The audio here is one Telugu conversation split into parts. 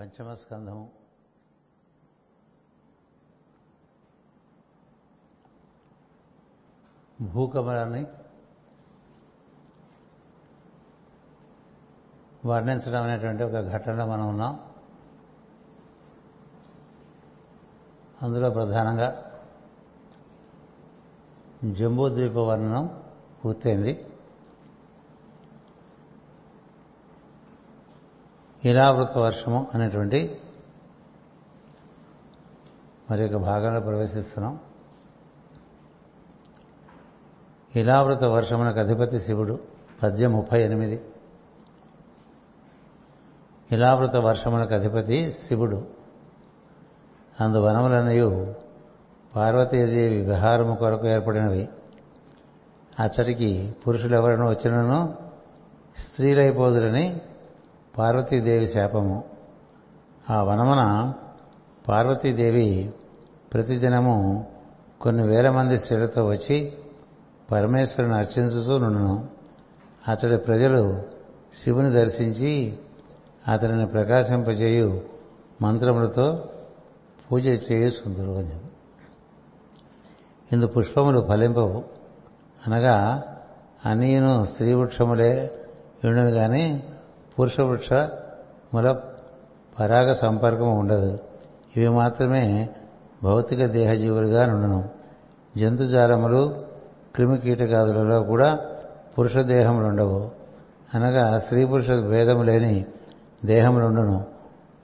పంచమ స్కంధము భూకమలాన్ని వర్ణించడం అనేటువంటి ఒక ఘటనలో మనం ఉన్నాం. అందులో ప్రధానంగా జంబూద్వీప వర్ణనం పూర్తయింది. ఇలావృత వర్షము అనేటువంటి మరి ఒక భాగంలో ప్రవేశిస్తున్నాం. ఇలావృత వర్షమునకు అధిపతి శివుడు పద్యం ముప్పై ఎనిమిది. ఇలావృత వర్షమునకు అధిపతి శివుడు. అందువనములనయు పార్వతీదేవి విహారము కొరకు ఏర్పడినవి. అచ్చటికి పురుషులు వచ్చినను స్త్రీలైపోదురని పార్వతీదేవి శాపము. ఆ వనమున పార్వతీదేవి ప్రతిదినము కొన్ని వేల మంది స్త్రీలతో వచ్చి పరమేశ్వరుని అర్చించుతూ నుండును. అతడి ప్రజలు శివుని దర్శించి అతనిని ప్రకాశింపజేయు మంత్రములతో పూజ చేయుసుందరు అని ఇందు పుష్పములు ఫలింపవు. అనగా అన్నీను స్త్రీ వృక్షములే ఉండును కానీ పురుష వృక్షముల పరాగ సంపర్కం ఉండదు. ఇవి మాత్రమే భౌతిక దేహజీవులుగా నుండును. జంతుజాలములు క్రిమి కీటకాదులలో కూడా పురుష దేహములు ఉండవు అనగా స్త్రీ పురుష భేదము లేని దేహములుండును.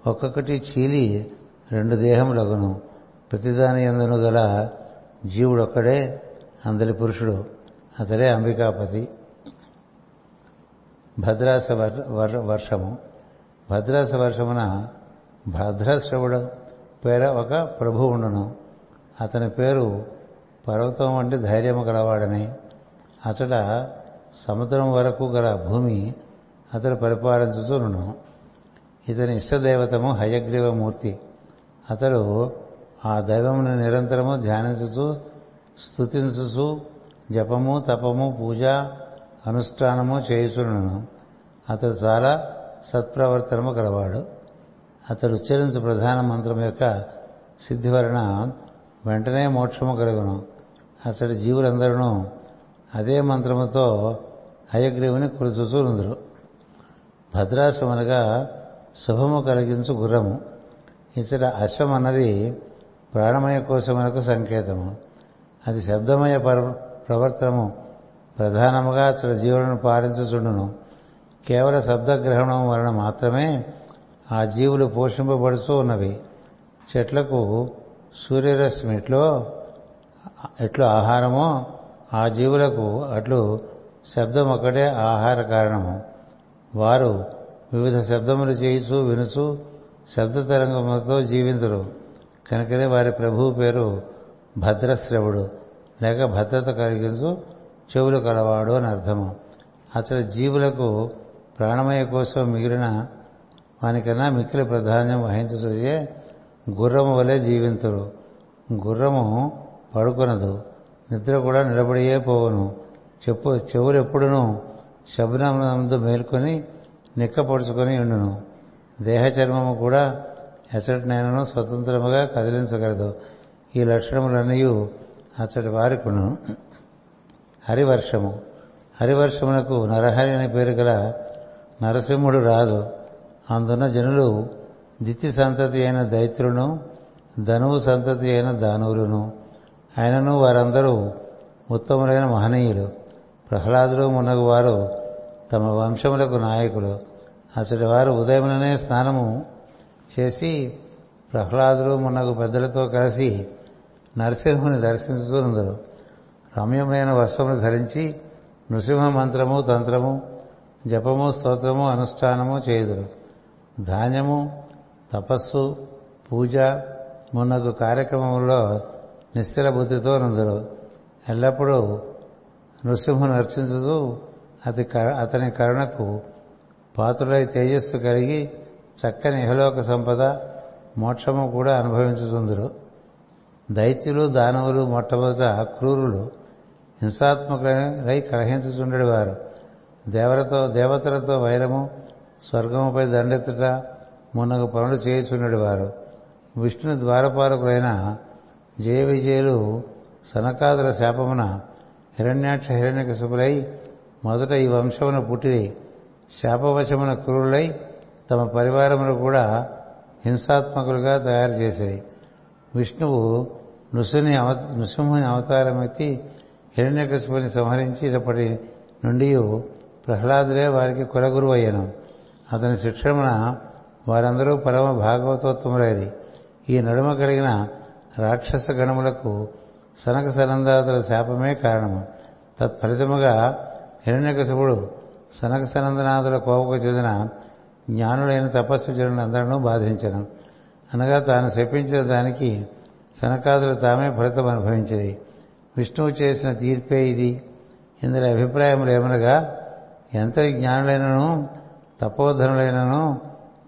ఒక్కొక్కటి చీలి రెండు దేహములగును. ప్రతిదాని ఎందును గల జీవుడొక్కడే అందరి పురుషుడు అతడే అంబికాపతి. భద్రాస వర్షము. భద్రాస వర్షమున భద్రశ్రవుడు పేర ఒక ప్రభు ఉండును. అతని పేరు పర్వతం వంటి ధైర్యము గలవాడని. అతడ సముద్రం వరకు గల భూమి అతడు పరిపాలించుతూను ఇతని ఇష్టదేవతము హయగ్రీవమూర్తి. అతడు ఆ దైవమును నిరంతరము ధ్యానించుతూ స్థుతించుతూ జపము తపము పూజ అనుష్ఠానము చేయుచును అతడు చాలా సత్ప్రవర్తనము గలవాడు. అతడు ఉచ్చరించు ప్రధాన మంత్రం యొక్క సిద్ధి వలన వెంటనే మోక్షము కలుగును. అతడి జీవులందరూ అదే మంత్రముతో హయగ్రీవుని కురుచుచూనుందరు భద్రాశ్వం శుభము కలిగించు గుర్రము. ఇతడ అశ్వం అన్నది ప్రాణమయ కోశమునకు సంకేతము. అది శబ్దమయ ప్రవర్తనము ప్రధానముగా అతడి జీవులను పాలించుచుండును. కేవల శబ్దగ్రహణం వలన మాత్రమే ఆ జీవులు పోషింపబడుతూ ఉన్నవి. చెట్లకు సూర్యరశ్మి ఎట్లో ఎట్లు ఆహారమో ఆ జీవులకు అట్లు శబ్దం ఒకటే ఆహార కారణము. వారు వివిధ శబ్దములు చేయిచూ వినుచు శబ్ద తరంగములతో జీవించరు కనుకనే వారి ప్రభువు పేరు భద్రశ్రవుడు. లేక భద్రత కలిగించు చెవులు కలవాడు అని అర్థము. అసలు జీవులకు ప్రాణమయ కోసం మిగిలిన వానికన్నా మిక్కిలి ప్రాధాన్యం వహించుటే గుర్రము వలె జీవింతుడు గుర్రము పడుకునదు. నిద్ర కూడా నిలబడియే పోవును. చెప్పు చెవులు ఎప్పుడునూ శబనందు మేల్కొని నిక్కపడుచుకొని ఉండును. దేహ చర్మము కూడా ఎసటినైనను స్వతంత్రముగా కదిలించగలదు. ఈ లక్షణములన్నీ అచ్చటి వారికును హరివర్షము. హరివర్షమునకు నరహరి అనే పేరు గల నరసింహుడు రాజు. అందున్న జనులు దిత్తి సంతతి అయిన దైత్రులను ధనువు సంతతి అయిన దానవులను ఆయనను వారందరూ ఉత్తములైన మహనీయులు. ప్రహ్లాదులు మున్నగు వారు తమ వంశములకు నాయకులు. అతడి వారు ఉదయముననే స్నానము చేసి ప్రహ్లాదులు మున్నగు పెద్దలతో కలిసి నరసింహుని దర్శించుతున్నారు రమ్యమైన వస్త్రములు ధరించి నృసింహ మంత్రము తంత్రము జపము స్తోత్రము అనుష్ఠానము చేయుదురు. ధాన్యము తపస్సు పూజ మున్నగు కార్యక్రమంలో నిశ్చల బుద్ధితో నుందురు. ఎల్లప్పుడూ నృసింహను అర్చించుతూ అతి అతని కరుణకు పాత్రులై తేజస్సు కలిగి చక్కని ఇహలోక సంపద మోక్షము కూడా అనుభవించుతుందరు. దైత్యులు దానవులు మొట్టమొదట క్రూరులు హింసాత్మకరై కలహించుచుండేవారు వారు. దేవతతో దేవతలతో వైరము స్వర్గముపై దండెత్తుట మున్నగు పనులు చేయుచున్నది వారు. విష్ణు ద్వారపాలకులైన జయ విజయులు సనకాదుల శాపమున హిరణ్యాక్ష హిరణ్యకశపులై మొదట ఈ వంశమున పుట్టి శాపవశమున క్రూరులై తమ పరివారమును కూడా హింసాత్మకులుగా తయారు చేసేది విష్ణువు నృసుని అవ నృసింహుని అవతారమెత్తి హిరణ్యకశిపుని సంహరించినప్పటి నుండి ప్రహ్లాదులే వారికి కులగురు అయ్యను. అతని శిక్షణ వారందరూ పరమ భాగవతోత్తములైరి. ఈ నడుమ కలిగిన రాక్షస గణములకు సనక సనందాదుల శాపమే కారణము. తత్ఫలితముగా హిరణ్యకశపుడు సనక సనందనాథుల కోపకు చెందిన జ్ఞానులైన తపస్సు జనులందరినూ బాధించను. అనగా తాను శపించిన దానికి సనకాదులు తామే ఫలితం అనుభవించేది విష్ణువు చేసిన తీర్పే ఇది. ఇందులో అభిప్రాయములు ఏమనగా ఎంత జ్ఞానులైనను తపోధనులైనను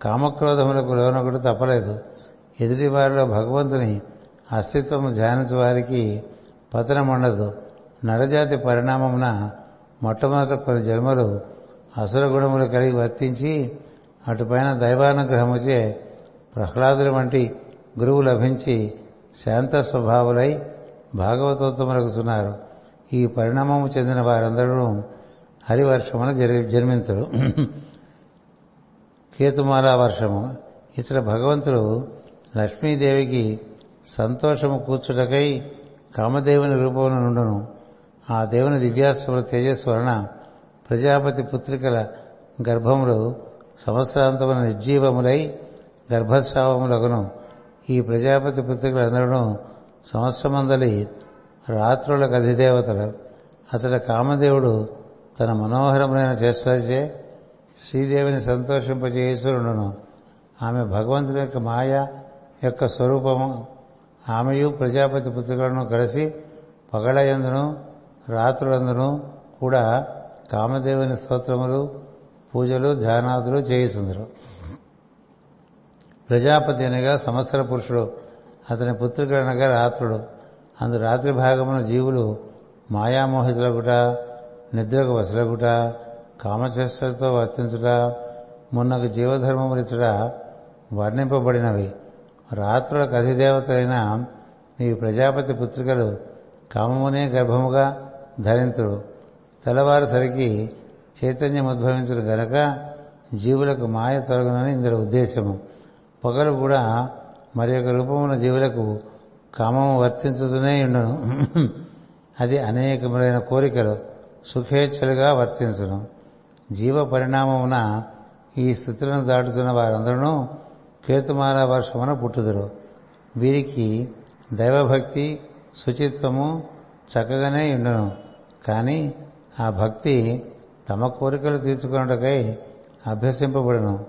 కామక్రోధములకు లోనొకటి తప్పలేదు. ఎదుటి వారిలో భగవంతుని అస్తిత్వము ధ్యానించు వారికి పతనం ఉండదు నరజాతి పరిణామమున మొట్టమొదట కొన్ని జన్మలు అసుర గుణములు కలిగి వర్తించి అటుపైన దైవానుగ్రహముచే ప్రహ్లాదుల వంటి గురువు లభించి శాంత స్వభావులై భాగవతోత్తములకుతున్నారు ఈ పరిణామము చెందిన వారందరూ హరివర్షమున జన్మింతుడు కేతుమాల వర్షము. ఇతర భగవంతుడు లక్ష్మీదేవికి సంతోషము కూర్చుటకై కామదేవుని రూపమున నుండును. ఆ దేవుని దివ్యాస్వర తేజస్సు వలన ప్రజాపతి పుత్రికల గర్భములు సంవత్సరాంతమున నిర్జీవములై గర్భస్రావములగును. ఈ ప్రజాపతి పుత్రికలందరూ సంవత్సరమందలి రాత్రుల అధిదేవతలు అతడు కామదేవుడు తన మనోహరమైన చేష్టలచే శ్రీదేవిని సంతోషింపజేయుచుండును ఆమె భగవంతుని యొక్క మాయ యొక్క స్వరూపము. ఆమెయు ప్రజాపతి పుత్రులను కలిసి పగడయందును రాత్రులందును కూడా కామదేవుని స్తోత్రములు పూజలు ధ్యానాదులు చేయుచుందరు. ప్రజాపతి అనగా సంవత్సర పురుషుడు. అతని పుత్రికలనగా రాత్రుడు. అందు రాత్రి భాగమున జీవులు మాయామోహితులగుట నిద్రకు వసలగుట కామచేష్టలతో వర్తించుట మున్నకు జీవధర్మములిచ్చుట వర్ణింపబడినవి. రాత్రులకు అధిదేవతలైన ఈ ప్రజాపతి పుత్రికలు కామమునే గర్భముగా ధరింతుడు తెల్లవారుసరికి చైతన్యం ఉద్భవించడు గనక జీవులకు మాయ తొలగనని ఇందులో ఉద్దేశము. పొగలు కూడా మరి యొక్క రూపమున్న జీవులకు కామము వర్తించుతూనే ఉండును. అది అనేకములైన కోరికలు సుఖేచ్ఛలుగా వర్తించును. జీవ పరిణామమున ఈ స్థితులను దాటుతున్న వారందరూ కేతుమాల వర్షమున పుట్టుదురు. వీరికి దైవభక్తి శుచిత్వము చక్కగానే ఉండును. కానీ ఆ భక్తి తమ కోరికలు తీర్చుకున్నటకై అభ్యసింపబడను.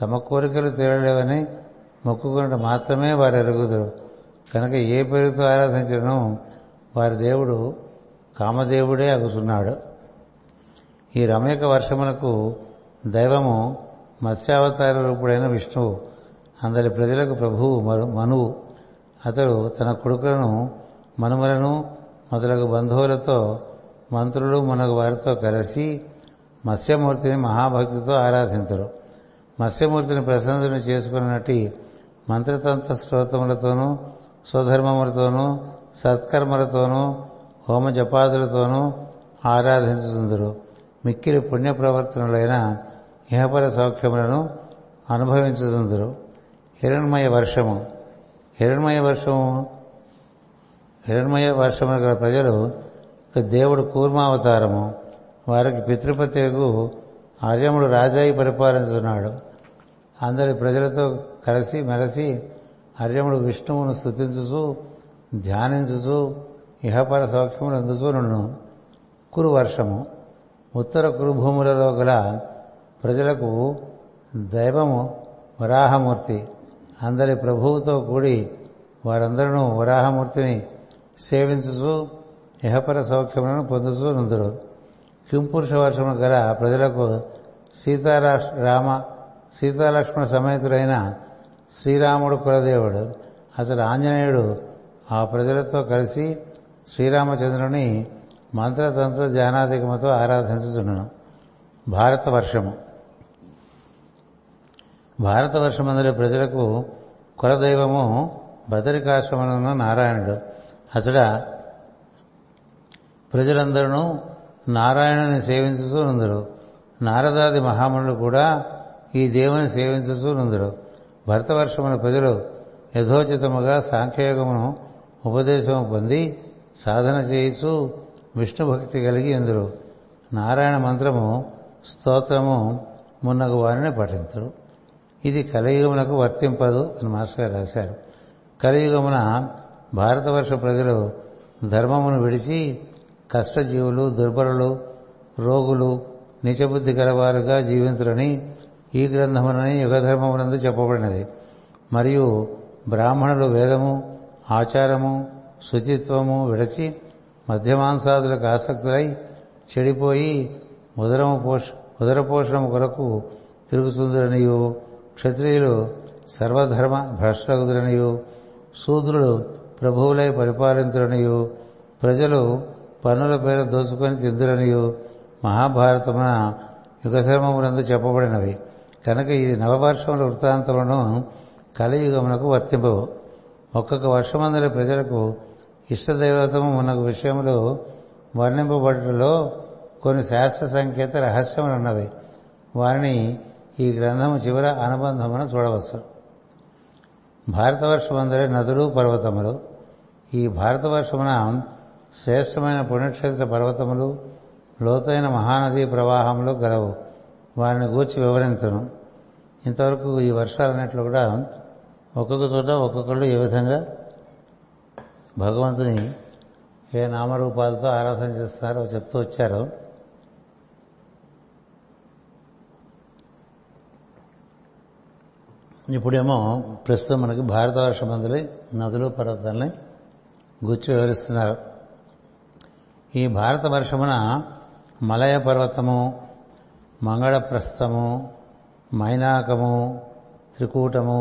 తమ కోరికలు తీరలేవని మొక్కుకుంట మాత్రమే వారు ఎరుగుదురు. కనుక ఏ పేరుతో ఆరాధించడం వారి దేవుడు కామదేవుడే అగుతున్నాడు. ఈ రమేక వర్షమునకు దైవము మత్స్యావతార రూపుడైన విష్ణువు అందరి ప్రజలకు ప్రభువు మనువు. అతడు తన కొడుకులను మనుమలను మొదలగు బంధువులతో మంత్రులు మునగు వారితో కలిసి మత్స్యమూర్తిని మహాభక్తితో ఆరాధించరు మత్స్యమూర్తిని ప్రసన్నుని చేసుకున్నట్టు మంత్రతంత్ర స్తోత్రములతోనూ స్వధర్మములతోనూ సత్కర్మలతోనూ హోమ జపాదులతోనూ ఆరాధించుతుందరు మిక్కిలి పుణ్య ప్రవర్తనలైన ఇహపర సౌఖ్యములను అనుభవించుతుందరు హిరణ్మయ వర్షము. హిరణ్మయ వర్షము హిరణ్మయ వర్షములు గల ప్రజలు దేవుడు కూర్మావతారము. వారికి పితృపతికు ఆర్యముడు రాజాయి పరిపాలించున్నాడు. అందరి ప్రజలతో కలిసి మెలసి అర్యముడు విష్ణువును స్థుతించుచు ధ్యానించుచు ఇహపర సౌఖ్యములు అందుతూ నుండు కురు వర్షము ఉత్తర కురుభూములలో గల ప్రజలకు దైవము వరాహమూర్తి. అందరి ప్రభువుతో కూడి వారందరూ వరాహమూర్తిని సేవించుచు ఇహపర సౌఖ్యములను పొందుతూ నుందురు కింపురుష వర్షము గల ప్రజలకు సీతారా రామ సీతాలక్ష్మణ సమేతుడైన శ్రీరాముడు కులదేవుడు అతడు ఆంజనేయుడు ఆ ప్రజలతో కలిసి శ్రీరామచంద్రుని మంత్రతంత్ర ధ్యానాధికమతో ఆరాధించుచున్నాను. భారత వర్షము. భారతవర్షమందరి ప్రజలకు కులదైవము బదరికాశ్రమనున్న నారాయణుడు. అసడ ప్రజలందరూ నారాయణుని సేవించుతూ ఉందరు. నారదాది మహామునులు కూడా ఈ దేవుని సేవించుతూ నుందరు. భరతవర్షమున ప్రజలు యథోచితముగా సాంఖ్యయోగమును ఉపదేశము పొంది సాధన చేయిచు విష్ణు భక్తి కలిగి ఎందురు. నారాయణ మంత్రము స్తోత్రము మున్నగు వారిని పఠించరు ఇది కలియుగమునకు వర్తింపదు అని మాస్టర్ రాశారు. కలియుగమున భారతవర్ష ప్రజలు ధర్మమును విడిచి కష్టజీవులు దుర్బలులు రోగులు నిచబుద్ధి గలవారుగా జీవించురని ఈ గ్రంథమునని యుగధర్మమునందు చెప్పబడినది. మరియు బ్రాహ్మణులు వేదము ఆచారము శుచిత్వము విడచి మధ్యమాంసాదులకు ఆసక్తులై చెడిపోయి ఉదరము పోష ఉదరపోషణము కొరకు తిరుగుతుందనియు క్షత్రియులు సర్వధర్మ భ్రష్టగుదురనియు శూద్రులు ప్రభువులై పరిపాలింతురనియు ప్రజలు పన్నుల పేర దోసుకొని తిందురనియు మహాభారతమున యుగధర్మమునందు చెప్పబడినవి. కనుక ఈ నవవర్షముల వృత్తాంతములను కలియుగమునకు వర్తింపవు. ఒక్కొక్క వర్షమందరి ప్రజలకు ఇష్టదైవతము మనకు విషయంలో వర్ణింపబడులో కొన్ని శాస్త్ర సంకేత రహస్యములు ఉన్నవి వారిని ఈ గ్రంథము చివర అనుబంధమున చూడవచ్చు భారతవర్షమందరి నదులు పర్వతములు. ఈ భారతవర్షమున శ్రేష్టమైన పుణ్యక్షేత్ర పర్వతములు లోతైన మహానదీ ప్రవాహములు గలవు. వారిని గూర్చి వివరించను ఇంతవరకు ఈ వర్షాలన్నింటిలో కూడా ఒక్కొక్క చోట ఒక్కొక్కళ్ళు ఏ విధంగా భగవంతుని ఏ నామరూపాలతో ఆరాధన చేస్తారో చెప్తూ వచ్చారు. ఇప్పుడేమో ప్రస్తుతం మనకి భారతవర్ష మందులు నదులు పర్వతాలని గుర్చి వివరిస్తున్నారు. ఈ భారత వర్షమున మలయ పర్వతము మంగళప్రస్థము మైనాకము త్రికూటము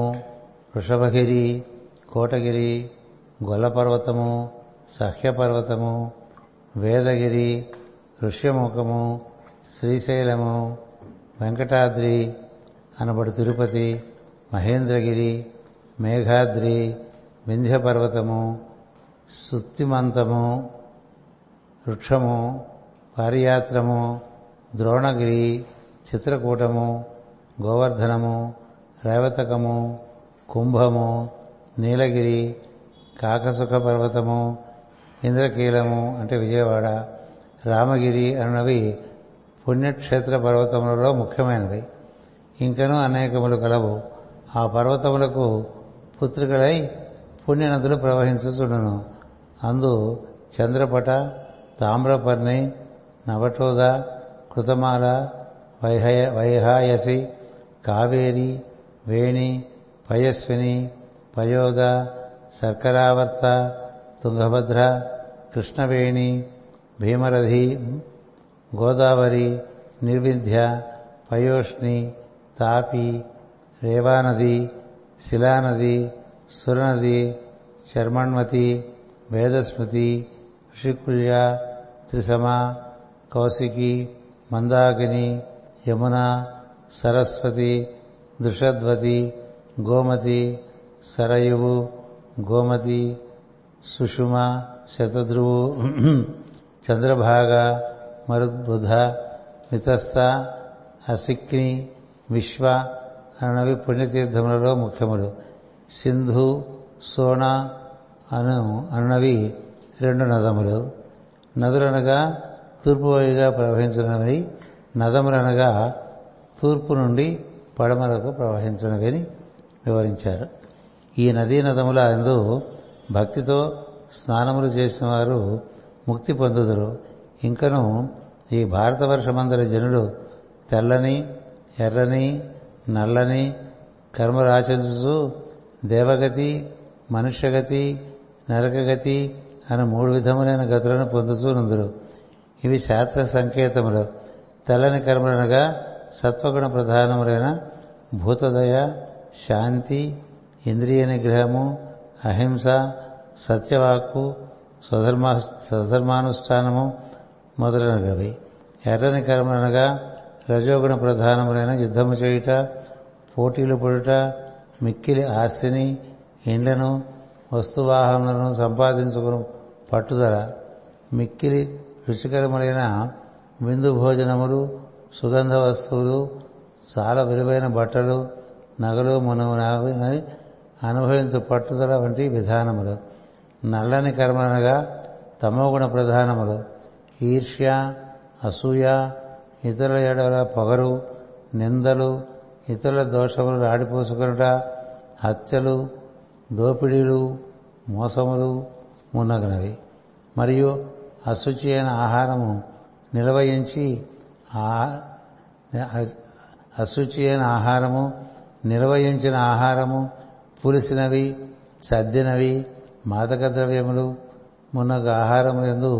వృషభగిరి కోటగిరి గొల్లపర్వతము సహ్యపర్వతము వేదగిరి ఋష్యముఖము శ్రీశైలము వెంకటాద్రి అనబడు తిరుపతి మహేంద్రగిరి మేఘాద్రి వింధ్యపర్వతము సుత్తిమంతము వృక్షము పారియాత్రము ద్రోణగిరి చిత్రకూటము గోవర్ధనము రైవతకము కుంభము నీలగిరి కాకసుఖ పర్వతము ఇంద్రకీలము అంటే విజయవాడ రామగిరి అన్నవి పుణ్యక్షేత్ర పర్వతములలో ముఖ్యమైనవి. ఇంకనూ అనేకములు కలవు. ఆ పర్వతములకు పుత్రికలై పుణ్యనదులు ప్రవహించుచుండును. అందు చంద్రపట తామ్రపర్ణి నవటోద కృతమాల వైహయ వైహాయసి కావేరి వేణి పయస్విని పయోద శర్కరావర్త తుంగభద్ర కృష్ణవేణి భీమరథి గోదావరి నిర్వింధ్య పయోష్ణి తాపి రేవానది శిలానది సురనది చర్మణ్మతి వేదస్మృతి ఋషికుల్య త్రిసమ కౌశికి మందాకిని యమున సరస్వతి దృషద్వతి గోమతి సరయువు గోమతి సుషుమ శతధ్రువు చంద్రభాగ మరుద్బుధ మితస్థ అసిక్ని విశ్వ అనవి పుణ్యతీర్థములలో ముఖ్యములు. సింధు సోన అను అన్నవి రెండు నదములు. నదులనగా తూర్పు వైగా ప్రవహించినవి నదములనగా తూర్పు నుండి పడమరకు ప్రవహించినవి అని వివరించారు. ఈ నదీ నదముల అందు భక్తితో స్నానములు చేసిన వారు ముక్తి పొందుదురు. ఇంకను ఈ భారతవర్షమందర జనులు తెల్లని ఎర్రని నల్లని కర్మరాచరించు దేవగతి మనుష్యగతి నరకగతి అని మూడు విధములైన గతులను పొందుతూ నుందురు. ఇవి శాస్త్ర సంకేతములు. తెల్లని కర్మలనగా సత్వగుణ ప్రధానములైన భూతదయ శాంతి ఇంద్రియ నిగ్రహము అహింస సత్యవాక్కు స్వధర్మ స్వధర్మానుష్ఠానము మొదలైనవి. ఎర్రని కర్మలనగా రజోగుణ ప్రధానములైన యుద్ధము చేయుట పోటీలు పడుట మిక్కిలి ఆస్తిని ఇండ్లను వస్తువాహనలను సంపాదించుకుని పట్టుదల. మిక్కిలి రుచికరములైన విందు భోజనములు సుగంధ వస్తువులు చాలా విలువైన బట్టలు నగలు మునవి అనుభవించు పట్టుదల వంటి విధానములు. నల్లని కర్మలనగా తమోగుణ ప్రధానములు. ఈర్ష్య అసూయ ఇతరుల ఎడల పొగరు నిందలు ఇతరుల దోషములు రాడిపోసుకునుట హత్యలు దోపిడీలు మోసములు మున్నగునవి మరియు అశుచి అయిన ఆహారము నిలవయించి అశుచి అయిన ఆహారము నిర్వహించిన ఆహారము పులిసినవి సద్దినవి మాదక ద్రవ్యములు మునగ ఆహారము ఎందు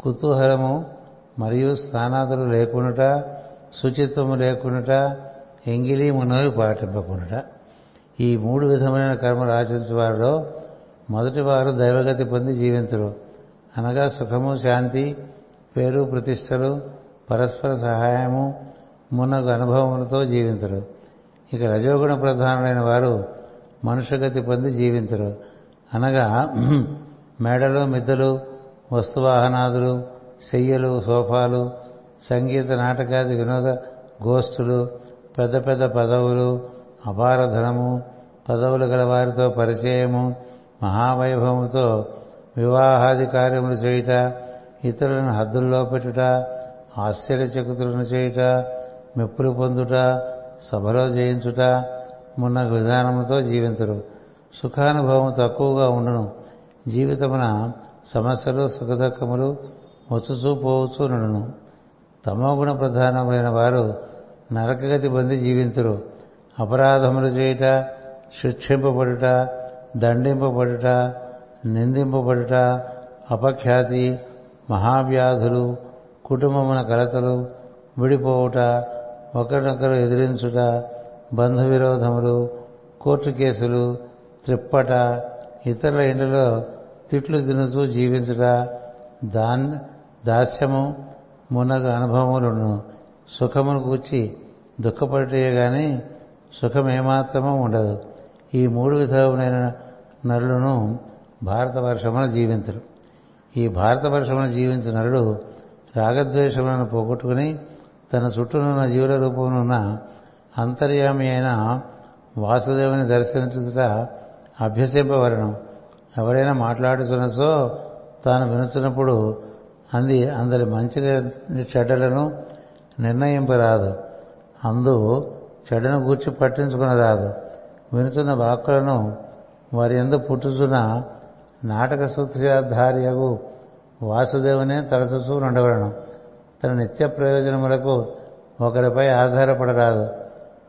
కుతూహలము మరియు స్నానాదులు లేకునుట శుచిత్వము లేకునుట ఎంగిలి మునవి పాటింపకునుట ఈ మూడు విధమైన కర్మలు ఆచరించే వారిలో మొదటి వారు దైవగతి పొంది జీవించరు అనగా సుఖము శాంతి పేరు ప్రతిష్టలు పరస్పర సహాయము మున్నగు అనుభవములతో జీవించరు ఇక రజోగుణ ప్రధానులైన వారు మనుషగతి పొంది జీవించరు అనగా మేడలు మిద్దలు వస్తువాహనాదులు శయ్యలు సోఫాలు సంగీత నాటకాది వినోద గోష్ఠులు పెద్ద పెద్ద పదవులు అపార ధనము పదవులు గల వారితో పరిచయము మహావైభవముతో వివాహాది కార్యములు చేయుట ఇతరులను హద్దుల్లో పెట్టుట ఆశ్చర్యచకుతులను చేయుట మెప్పులు పొందుట సభలో జయించుట మున్న విధానముతో జీవించరు సుఖానుభవం తక్కువగా ఉండను. జీవితమున సమస్యలు సుఖదుఖములు వచ్చుచూ పోవచ్చు నుండును తమోగుణ ప్రధానమైన వారు నరకగతి పొంది జీవించరు అపరాధములు చేయుట శిక్షింపబడుట దండింపబడుట నిందింపబడుట అపఖ్యాతి మహావ్యాధులు కుటుంబమున కలతలు విడిపోవుట ఒకరినొకరు ఎదిరించుట బంధు విరోధములు కోర్టు కేసులు త్రిప్పట ఇతరుల ఇంటిలో తిట్లు తినుతూ జీవించుట దాన్ దాస్యము మునగ అనుభవములను సుఖమును కూర్చి దుఃఖపడితే గాని సుఖం ఉండదు. ఈ మూడు విధములైన నరులను భారతవర్షమున జీవించరు. ఈ భారతవర్షమున జీవించిన నరుడు రాగద్వేషములను పోగొట్టుకుని తన చుట్టూనున్న జీవుల రూపమునున్న అంతర్యామి అయిన వాసుదేవుని దర్శించుట అభ్యసింపవరణం ఎవరైనా మాట్లాడుతున్నచో తాను వినుచున్నప్పుడు అంది అందరి మంచి చెడ్డలను నిర్ణయింపరాదు. అందు చెడ్డను గూర్చి పట్టించుకునరాదు. వినుతున్న వాక్కులను వారి ఎందు పుట్టుతున్న నాటక సూత్రధార్యగు వాసుదేవునే తలచుచూ ఉండవలను తన నిత్య ప్రయోజనములకు ఒకరిపై ఆధారపడరాదు.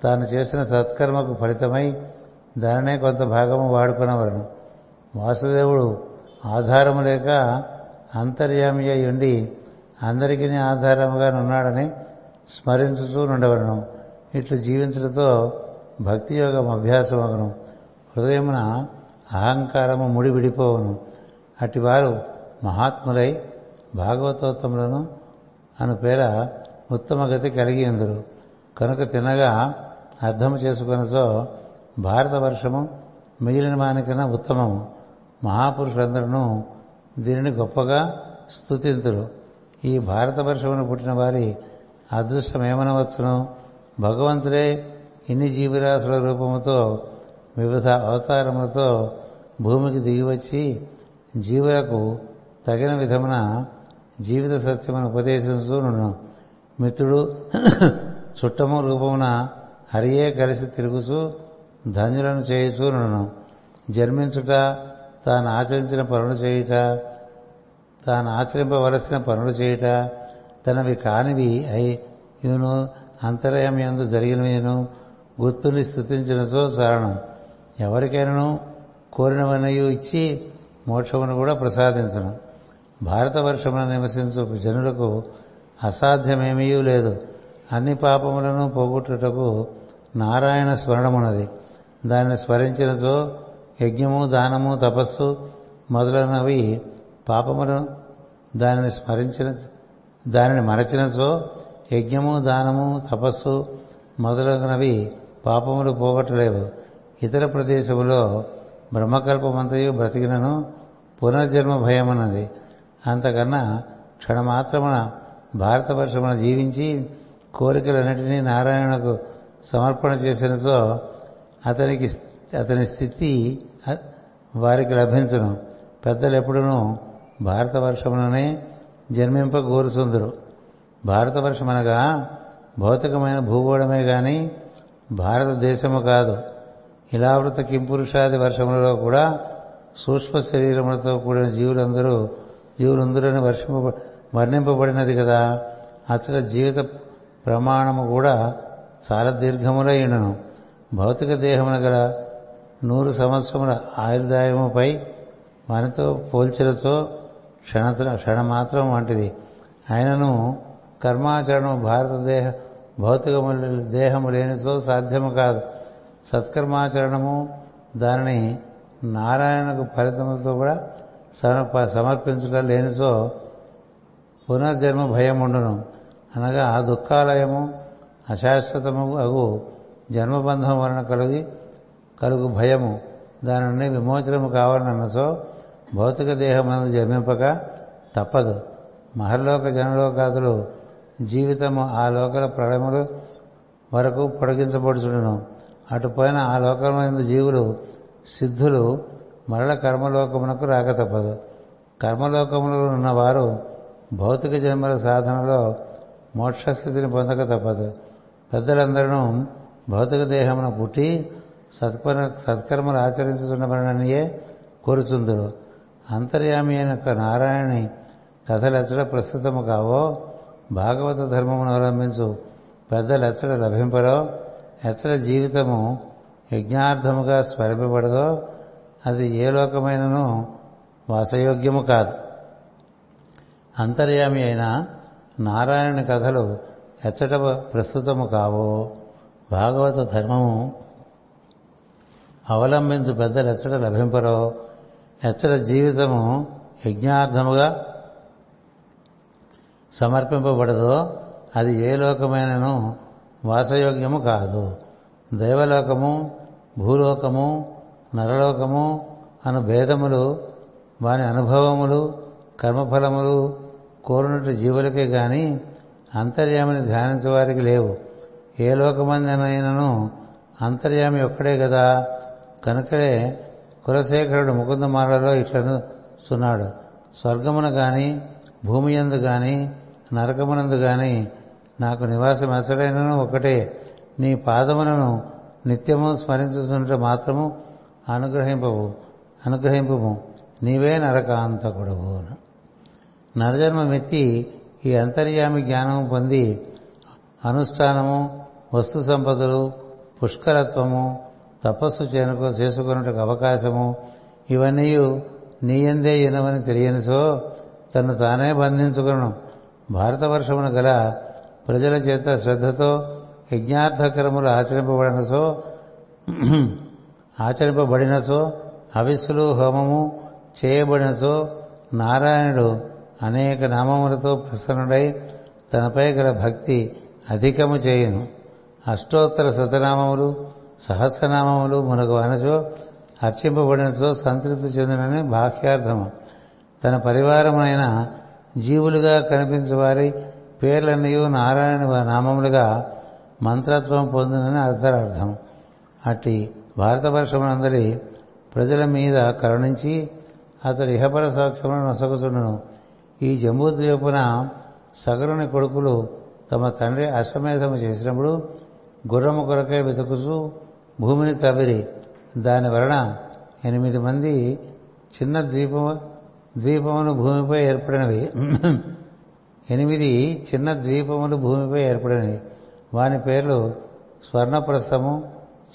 తాను చేసిన సత్కర్మకు ఫలితమై దానినే కొంత భాగము వాడుకునవలను. వాసుదేవుడు ఆధారము లేక అంతర్యామి అయి ఉండి అందరికీ ఆధారముగా ఉన్నాడని స్మరించుతూ ఉండవలను ఇట్లు జీవించడంతో భక్తి యోగం అభ్యాసమగను. హృదయమున అహంకారము ముడి విడిపోవును అటివారు మహాత్ములై భాగవతోత్తములను అను పేర ఉత్తమ గతి కలిగి ఉందరు. కనుక తినగా అర్థం చేసుకునసో భారతవర్షము మిగిలిన మానికన ఉత్తమము. మహాపురుషులందరూ దీనిని గొప్పగా స్థుతింతురు ఈ భారతవర్షమును పుట్టిన వారి అదృష్టం ఏమనవచ్చును భగవంతుడే ఇన్ని జీవరాశుల రూపముతో వివిధ అవతారములతో భూమికి దిగివచ్చి జీవులకు తగిన విధమున జీవిత సత్యమును ఉపదేశిస్తూ మిత్రుడు చుట్టము రూపమున హరియే కలిసి తిరుగుతూ ధన్యులను చేయుచూ జన్మించుట తాను ఆచరించిన పనులు చేయుట తాను ఆచరింపవలసిన పనులు చేయుట తనవి కానివి అయి ఇవును అంతరయమందు జరిగినవిను గుర్తుని స్థుతించినచో చారణం ఎవరికైనాను కోరినవనయు ఇచ్చి మోక్షమును కూడా ప్రసాదించను. భారతవర్షమున నివసించు జనులకు అసాధ్యమేమీ లేదు. అన్ని పాపములను పోగొట్టుటకు నారాయణ స్మరణమున్నది. దాన్ని స్మరించినచో యజ్ఞము దానము తపస్సు మొదలైనవి పాపములను దానిని స్మరించిన దానిని మరచినచో యజ్ఞము దానము తపస్సు మొదలగునవి పాపములు పోగొట్టలేవు. ఇతర ప్రదేశములో బ్రహ్మకల్పమంతయు బ్రతికినను పునర్జన్మ భయమన్నది. అంతకన్నా క్షణమాత్రమున భారతవర్షమున జీవించి కోరికలన్నిటినీ నారాయణకు సమర్పణ చేసినతో అతనికి అతని స్థితి వారికి లభించను. పెద్దలు ఎప్పుడునూ భారతవర్షముననే జన్మింప కోరుచుందురు భారతవర్షమనగా భౌతికమైన భూగోళమే కానీ భారతదేశము కాదు. ఇలావృత కింపురుషాది వర్షములలో కూడా సూక్ష్మ శరీరములతో కూడిన జీవులందరూ జీవులందరూ వర్షింప వర్ణింపబడినది కదా. అసలు జీవిత ప్రమాణము కూడా చాలా దీర్ఘములైనను భౌతిక దేహమున గల నూరు సంవత్సరముల ఆయుర్దాయముపై మనతో పోల్చినచో క్షణ క్షణమాత్రం వంటిది. ఆయనను కర్మాచరణం భారతదేహ భౌతికము దేహము లేనితో సాధ్యము కాదు. సత్కర్మాచరణము దానిని నారాయణకు ఫలితములతో కూడా సమర్పించుట లేనిచో పునర్జన్మ భయం ఉండును. అనగా దుఃఖాలయము అశాశ్వతము అగు జన్మబంధం వలన కలిగి కలుగు భయము. దాని నుండి విమోచనము కావాలన్నచో భౌతిక దేహమందు జన్మింపక తప్పదు. మహర్లోక జనలోకాదులు జీవితము ఆ లోకల ప్రళయములు వరకు పొడిగించబడుచుడును. అటుపైన ఆ లోకంలో జీవులు సిద్ధులు మరల కర్మలోకమునకు రాక తప్పదు. కర్మలోకములో ఉన్నవారు భౌతిక జన్మల సాధనలో మోక్షస్థితిని పొందక తప్పదు. పెద్దలందరూ భౌతిక దేహమున పుట్టి సత్కర సత్కర్మలు ఆచరించుతున్నవరననియే కోరుతుందరు అంతర్యామి అయిన నారాయణి కథలెచ్చడ ప్రస్తుతము కావో భాగవత ధర్మమును అవలంబించు పెద్దలెచ్చడ లభింపరో ఎచ్చడ జీవితము యజ్ఞార్థముగా స్మరింపబడదో అది ఏ లోకమైనను వాసయోగ్యము కాదు. అంతర్యామి అయిన నారాయణ కథలు ఎచ్చట ప్రస్తుతము కావో భాగవత ధర్మము అవలంబించు పెద్దలు ఎచ్చట లభింపరో ఎచ్చట జీవితము యజ్ఞార్థముగా సమర్పింపబడదో అది ఏ లోకమైనను వాసయోగ్యము కాదు. దైవలోకము భూలోకము నరలోకము అను భేదములు వాని అనుభవములు కర్మఫలములు కోరినట్టు జీవులకే గాని అంతర్యామిని ధ్యానించేవారికి లేవు. ఏ లోకమందనైనను అంతర్యామి ఒక్కడే కదా కనుకలే కులశేఖరుడు ముకుందమాలలో ఇట్లను సున్నాడు స్వర్గమున కానీ భూమి ఎందు కానీ నరకమునందు కానీ నాకు నివాసం ఎసడైనను ఒకటే. నీ పాదములను నిత్యము స్మరించుతుంటే మాత్రము అనుగ్రహింపవు అనుగ్రహింపము. నీవే నరకాంతకుడవు. నరజన్మమెత్తి ఈ అంతర్యామి జ్ఞానము పొంది అనుష్ఠానము వస్తు సంపదలు పుష్కరత్వము తపస్సు చేనుకో చేసుకున్నట్టుకు అవకాశము ఇవన్నీ నీయందే ఇనవని తెలియనిసో తను తానే బంధించుకును భారతవర్షమును గల ప్రజల చేత శ్రద్ధతో యజ్ఞార్థకరములు ఆచరింపబడినసో ఆచరింపబడినచో హవిస్సులు హోమము చేయబడినచో నారాయణుడు అనేక నామములతో ప్రసన్నుడై తనపై గల భక్తి అధికము చేయను. అష్టోత్తర శతనామములు సహస్రనామములు మనకు అనచో అర్చింపబడినచో సంతృప్తి చెందినని బాహ్యార్థము. తన పరివారమైన జీవులుగా కనిపించే వారి పేర్లన్నీ నారాయణ నామములుగా మంత్రత్వం పొందినని అర్థార్థం. అట్టి భారతవర్షమునందరి ప్రజల మీద కరుణించి అతడి ఇహపర సాక్ష్యములను నొసగుచుండును. ఈ జంబూద్వీపున సగరుని కొడుకులు తమ తండ్రి అశ్వమేధము చేసినప్పుడు గుర్రము కొరకే వెతుకుచూ భూమిని తవిరి దాని వలన ఎనిమిది మంది చిన్న ద్వీపము ద్వీపమును భూమిపై ఏర్పడినవి. ఎనిమిది చిన్న ద్వీపములు భూమిపై ఏర్పడినవి. వాని పేర్లు స్వర్ణప్రస్థము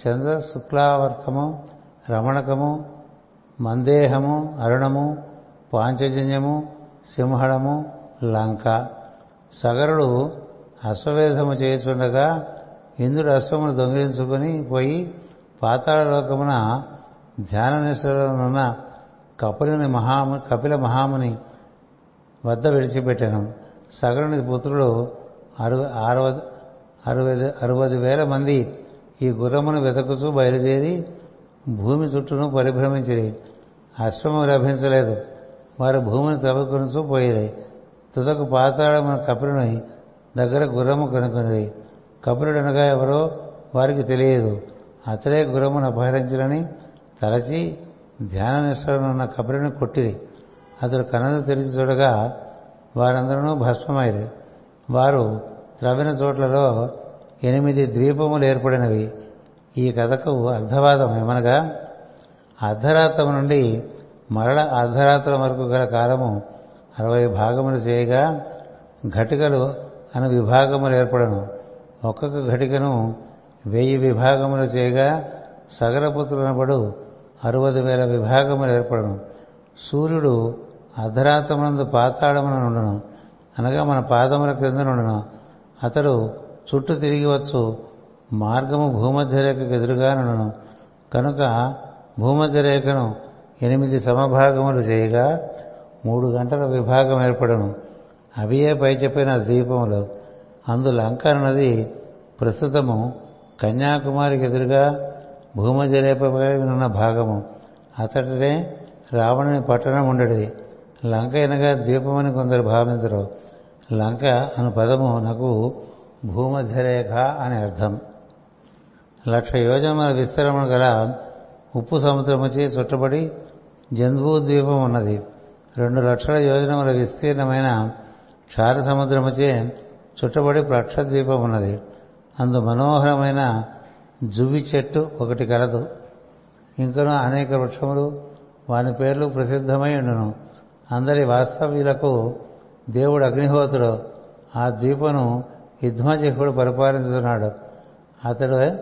చంద్ర శుక్లావర్తము రమణకము మందేహము అరుణము పాంచజన్యము సింహళము లంక. సగరుడు అశ్వవేధము చేయుచుండగా ఇంద్రుడు అశ్వమును దొంగిలించుకొని పోయి పాతాళలోకమున ధ్యాన నిష్ఠలోనున్న కపిలని మహాము కపిల మహాముని వద్ద విడిచిపెట్టాను. సగరుని పుత్రులు అరవ అరవ అరవై అరవది వేల మంది ఈ గుర్రమును వెతకుచూ బయలుదేరి భూమి చుట్టూను పరిభ్రమించిరి. అశ్వము లభించలేదు. వారు భూమిని తవ్వుకొనుచూ పోయిరి. తుదకు పాతాళమున కపిరుని దగ్గర గుర్రము కనుకొనిది అనగా ఎవరో వారికి తెలియదు. అతడే గుర్రమును అపహరించరని తలచి ధ్యాన నిష్ఠలోనున్న కపిరుని కొట్టిరి. అతడు కన్నులు తెరిచి చూడగా వారందరూ భస్మమైరు. వారు త్రవ్విన చోట్లలో ఎనిమిది ద్వీపములు ఏర్పడినవి. ఈ కథకు అర్ధవాదం ఏమనగా అర్ధరాత్రం నుండి మరల అర్ధరాత్రం వరకు గల కాలము అరవై భాగములు చేయగా ఘటికలు అను విభాగములు ఏర్పడను. ఒక్కొక్క ఘటికను వెయ్యి విభాగములు చేయగా సగరపుత్రునబడు అరవది వేల విభాగములు ఏర్పడను. సూర్యుడు అర్ధరాత్రమునందు పాతాళమున నుండును. అనగా మన పాదముల క్రింద నుండును. అతడు చుట్టూ తిరిగి వచ్చు. మార్గము భూమధ్యరేఖకు ఎదురుగా నుండును. కనుక భూమధ్యరేఖను ఎనిమిది సమభాగములు చేయగా మూడు గంటల విభాగం ఏర్పడను. అవియే పై చెప్పిన ద్వీపములు. అందు లంక అన్నది ప్రస్తుతము కన్యాకుమారికి ఎదురుగా భూమధ్యరేఖపై ఉన్న భాగము. అతడినే రావణుని పట్టణం ఉండేది. లంక అనగా ద్వీపమని కొందరు భావించరు. లంక అను పదము నాకు భూమధ్యరేఖ అని అర్థం. లక్ష యోజనముల విస్తరణ గల ఉప్పు సముద్రముచే చుట్టబడి జంబూ ద్వీపం ఉన్నది. రెండు లక్షల యోజనముల విస్తీర్ణమైన క్షార సముద్రముచే చుట్టబడి ద్వీపం ఉన్నది. అందు మనోహరమైన జువ్వి చెట్టు ఒకటి కలదు. ఇంకనూ అనేక వృక్షములు వాని పేర్లు ప్రసిద్ధమై ఉండును. అందరి వాస్తవ్యులకు దేవుడు అగ్నిహోత్రుడు ఆ ద్వీపను యుద్ధ్మజిహుడు పరిపాలించుతున్నాడు. అతడు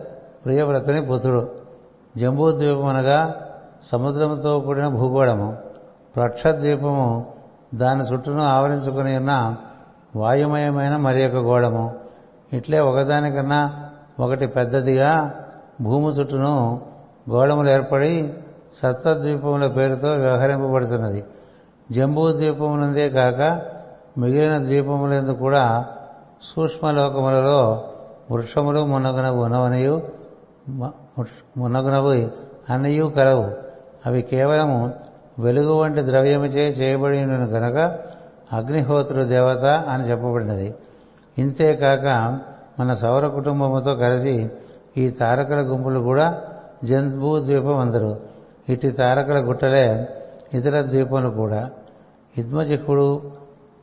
ప్రియవ్రతుని పుత్రుడు. జంబూ ద్వీపం అనగా సముద్రంతో కూడిన భూగోళము. ద్వీపము దాని చుట్టూను ఆవరించుకుని ఉన్న వాయుమయమైన మరి యొక్క గోళము. ఇట్లే ఒకదానికన్నా ఒకటి పెద్దదిగా భూమి చుట్టూను గోళములు ఏర్పడి సత్వద్వీపముల పేరుతో వ్యవహరింపబడుతున్నది జంబూ ద్వీపమునందే కాక మిగిలిన ద్వీపములందు కూడా సూక్ష్మలోకములలో వృక్షములు మునగునవు ఉనవనియు మునగునవు అన్నయు కలవు. అవి కేవలము వెలుగు వంటి ద్రవ్యముచే చేయబడినను కనుక అగ్నిహోత్రు దేవత అని చెప్పబడినది. ఇంతేకాక మన సౌర కుటుంబముతో కలిసి ఈ తారకల గుంపులు కూడా జంబూ ద్వీపం అందరు ఇట్టి తారకల గుట్టలే ఇతర ద్వీపములు కూడా. హిద్మచిక్కుడు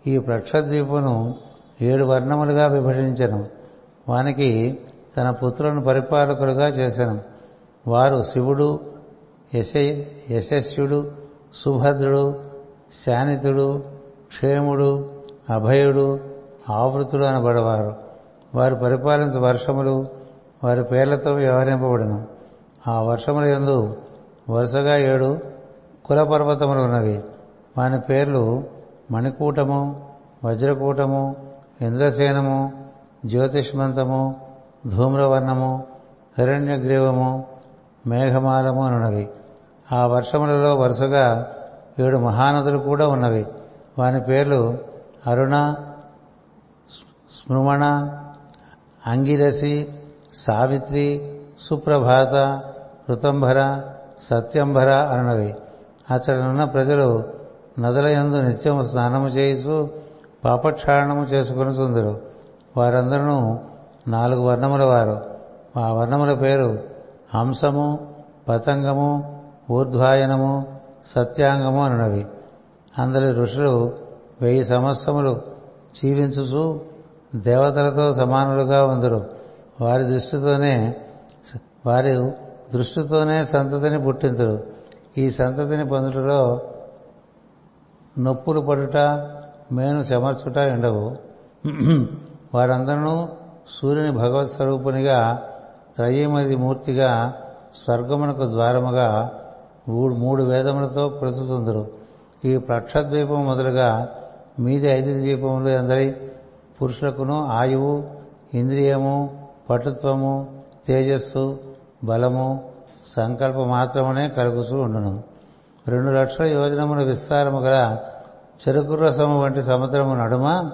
ఈ ప్రక్షద్వీపును ఏడు వర్ణములుగా విభజించను. వానికి తన పుత్రులను పరిపాలకులుగా చేశాను వారు శివుడు యశ యశస్యుడు సుభద్రుడు శానితుడు క్షేముడు అభయుడు ఆవృతుడు అనబడవారు. వారు పరిపాలించే వర్షములు వారి పేర్లతో వ్యవహరింపబడను. ఆ వర్షముల ఎందు వరుసగా ఏడు కులపర్వతములు ఉన్నవి. వాని పేర్లు మణికూటము వజ్రకూటము ఇంద్రసేనము జ్యోతిష్మంతము ధూమ్రవర్ణము హిరణ్యగ్రీవము మేఘమాలము అనున్నవి ఆ వర్షములలో వరుసగా ఏడు మహానదులు కూడా ఉన్నవి. వాని పేర్లు అరుణ స్మృమణ అంగిరసి సావిత్రి సుప్రభాత ఋతంభర సత్యంభర అనునవి అతడున్న ప్రజలు నదుల యందు నిత్యము స్నానము చేయిస్తూ పాపక్షాళనము చేసుకుని చుందరు వారందరూ నాలుగు వర్ణముల వారు. ఆ వర్ణముల పేరు హంసము పతంగము ఊర్ధ్వాయనము సత్యాంగము అనునవి. అందరి ఋషులు వెయ్యి సంవత్సరములు జీవించుచు దేవతలతో సమానులుగా ఉందరు. వారి దృష్టితోనే వారి దృష్టితోనే సంతతిని పుట్టింతురు. ఈ సంతతిని పొందుటలో నొప్పులు పడుట మేను చెమర్చుట ఉండవు. వారందరూ సూర్యుని భగవత్ స్వరూపునిగా త్రయీమది మూర్తిగా స్వర్గమునకు ద్వారముగా మూడు వేదములతో ప్రస్తుతుందరు. ఈ ప్రక్షద్వీపం మొదలుగా మీది ఐదు ద్వీపములు అందరి పురుషులకును ఆయువు ఇంద్రియము పటుత్వము తేజస్సు బలము సంకల్ప మాత్రమునే కలుగుతూ ఉండును. రెండు లక్షల యోజనముల విస్తారము గల చెరుకు రసము వంటి సముద్రము నడుమ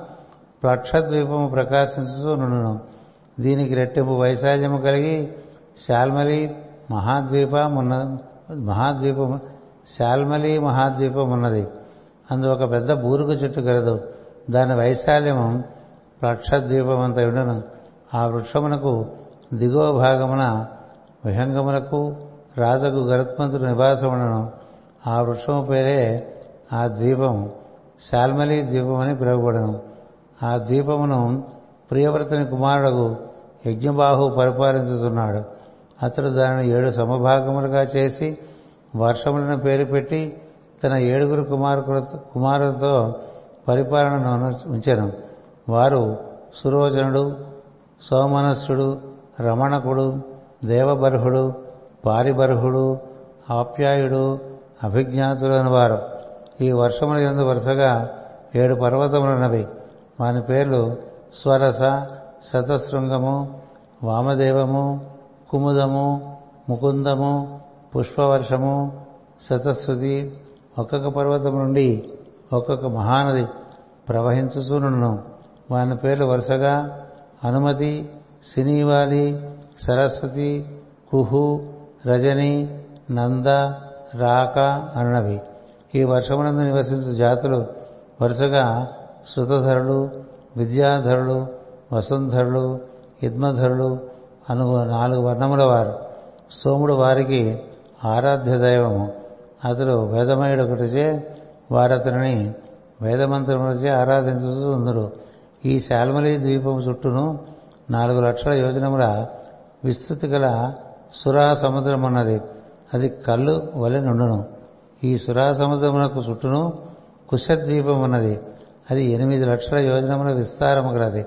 ప్లక్షద్వీపము ప్రకాశించుతూ నుండును దీనికి రెట్టింపు వైశాల్యము కలిగి శాల్మలి మహాద్వీపం ఉన్న మహాద్వీపం శాల్మలి మహాద్వీపం ఉన్నది అందు ఒక పెద్ద బూరుగు చెట్టు కలదు. దాని వైశాల్యము ద్వీపం అంత ఉండను ఆ వృక్షమునకు దిగువ భాగమున విహంగములకు రాజకు గరుత్మంతుడు నివాసములను ఆ వృక్షము పేరే ఆ ద్వీపం. శాల్మలి ద్వీపం అని పిలువబడను. ఆ ద్వీపమును ప్రియవ్రతుని కుమారుడు యజ్ఞబాహు పరిపాలించుతున్నాడు. అతడు దానిని ఏడు సమభాగములుగా చేసి వర్షములను పేరు పెట్టి తన ఏడుగురు కుమారు కుమారులతో పరిపాలనను ఉంచెను. వారు సురోచనుడు సోమనస్సుడు రమణకుడు దేవబర్హుడు పారిబర్హుడు ఆప్యాయుడు అభిజ్ఞాతులైన వారు. ఈ వర్షముల ఎందు వరుసగా ఏడు పర్వతములున్నవి. వాని పేర్లు స్వరస శతశృంగము వామదేవము కుముదము ముకుందము పుష్పవర్షము శతశ్రుతి ఒక్కొక్క పర్వతం నుండి ఒక్కొక్క మహానది ప్రవహించుచునును వాని పేర్లు వరుసగా అనుమతి సినీవాలి సరస్వతి కుహు రజని నంద రాక అన్నవి ఈ వర్షమునందు నివసించు జాతులు వరుసగా శృతధరులు విద్యాధరులు వసుంధరులు యుద్మధరులు అను నాలుగు వర్ణముల వారు. సోముడు వారికి ఆరాధ్య దైవము. అతడు వేదమయుడు ఒకటిచే వారతని వేదమంత్రములచే ఆరాధించుతుందరు ఈ శాల్మలి ద్వీపం చుట్టూను నాలుగు లక్షల యోజనముల విస్తృతి గల సురా సముద్రం అన్నది. అది కళ్ళు వలె నుండును. ఈ సురా సముద్రమునకు చుట్టూను కుశద్వీపం ఉన్నది అది ఎనిమిది లక్షల యోజనముల విస్తారము గలది.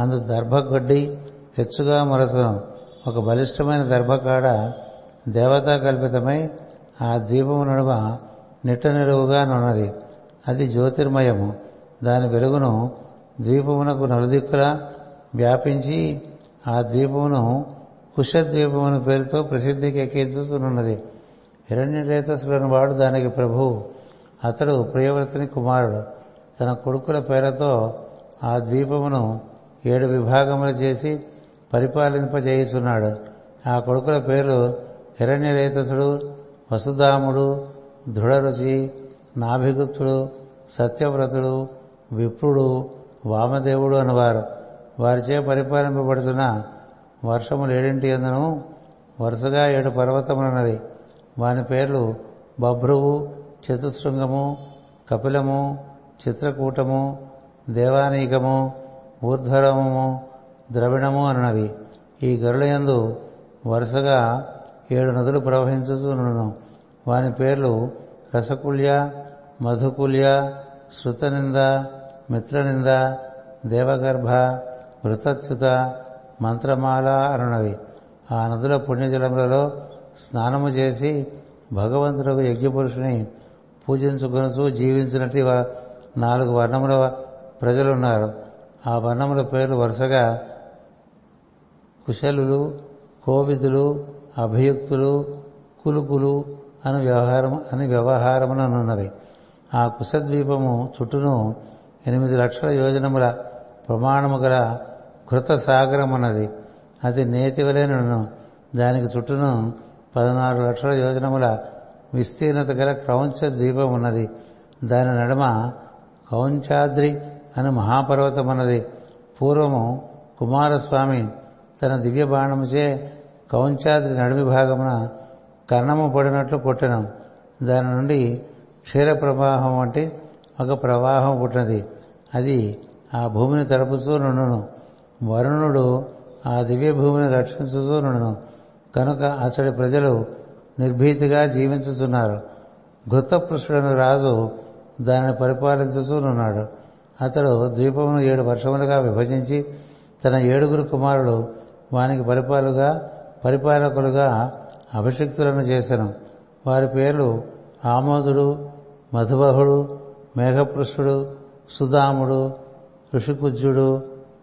అందు దర్భగొడ్డి హెచ్చుగా మొరసను ఒక బలిష్టమైన దర్భకాడ దేవతా కల్పితమై ఆ ద్వీపము నడుమ నిట్ట నిలువుగా నున్నది. అది జ్యోతిర్మయము. దాని వెలుగును ద్వీపమునకు నలుదిక్కులా వ్యాపించి ఆ ద్వీపమును కుశద్వీపముని పేరుతో ప్రసిద్ధికి ఎక్కించుతున్నది హిరణ్యరేతసులను వాడు దానికి ప్రభువు అతడు ప్రియవ్రతుని కుమారుడు. తన కొడుకుల పేరుతో ఆ ద్వీపమును ఏడు విభాగములు చేసి పరిపాలింపజేయుచున్నాడు. ఆ కొడుకుల పేర్లు హిరణ్యరేతసుడు వసుధాముడు దృఢరుచి నాభిగుప్తుడు సత్యవ్రతుడు విప్రుడు వామదేవుడు అనేవారు. వారిచే పరిపాలింపబడుతున్న వర్షములు ఏడింటి ఎందును? వరుసగా ఏడు పర్వతములున్నవి. వాని పేర్లు బభ్రువు చతుశృంగము కపిలము చిత్రకూటము దేవానీకము ఊర్ధ్వరము ద్రవిణము అన్నవి. ఈ గరులయందు వరుసగా ఏడు నదులు ప్రవహించుతున్నాను వాని పేర్లు రసకుల్య మధుకుల్య శృతనింద మిత్రనింద దేవగర్భ వృతచ్యుత మంత్రమాల అనున్నవి ఆ నదుల పుణ్యజలములలో స్నానము చేసి భగవంతుడు యజ్ఞపురుషుని పూజించుకొనుచు జీవించినట్టు నాలుగు వర్ణముల ప్రజలున్నారు. ఆ వర్ణముల పేర్లు వరుసగా కుశలులు కోవిదులు అభియుక్తులు కులుకులు అని వ్యవహారం అని వ్యవహారముననున్నవి. ఆ కుశద్వీపము చుట్టూను ఎనిమిది లక్షల యోజనముల ప్రమాణము గల కృత సాగరమున్నది అది నేతివలేను. దానికి చుట్టూను పదనారు లక్షల యోజనముల విస్తీర్ణత గల క్రౌంచ ద్వీపం ఉన్నది దాని నడుమ కౌంచాద్రి అని మహాపర్వతం ఉన్నది పూర్వము కుమారస్వామి తన దివ్య బాణముచే కౌంచాద్రి నడిమి భాగమున కర్ణము పడినట్లు కొట్టెను. దాని నుండి క్షీర ప్రవాహం వంటి ఒక ప్రవాహం పుట్టినది. అది ఆ భూమిని తడుపుతూ నుండును. వరుణుడు ఆ దివ్య భూమిని రక్షించుతూ కనుక అతడి ప్రజలు నిర్భీతిగా జీవించుతున్నారు. ఘృతపృష్ఠుడను రాజు దానిని పరిపాలించుతూనున్నాడు అతడు ద్వీపమును ఏడు వర్షములుగా విభజించి తన ఏడుగురు కుమారులు వానికి పరిపాలుగా పరిపాలకులుగా అభిషిక్తులను చేశాను వారి పేర్లు ఆమోదుడు మధుబహుడు మేఘపృష్ఠుడు సుధాముడు ఋషికుజ్జుడు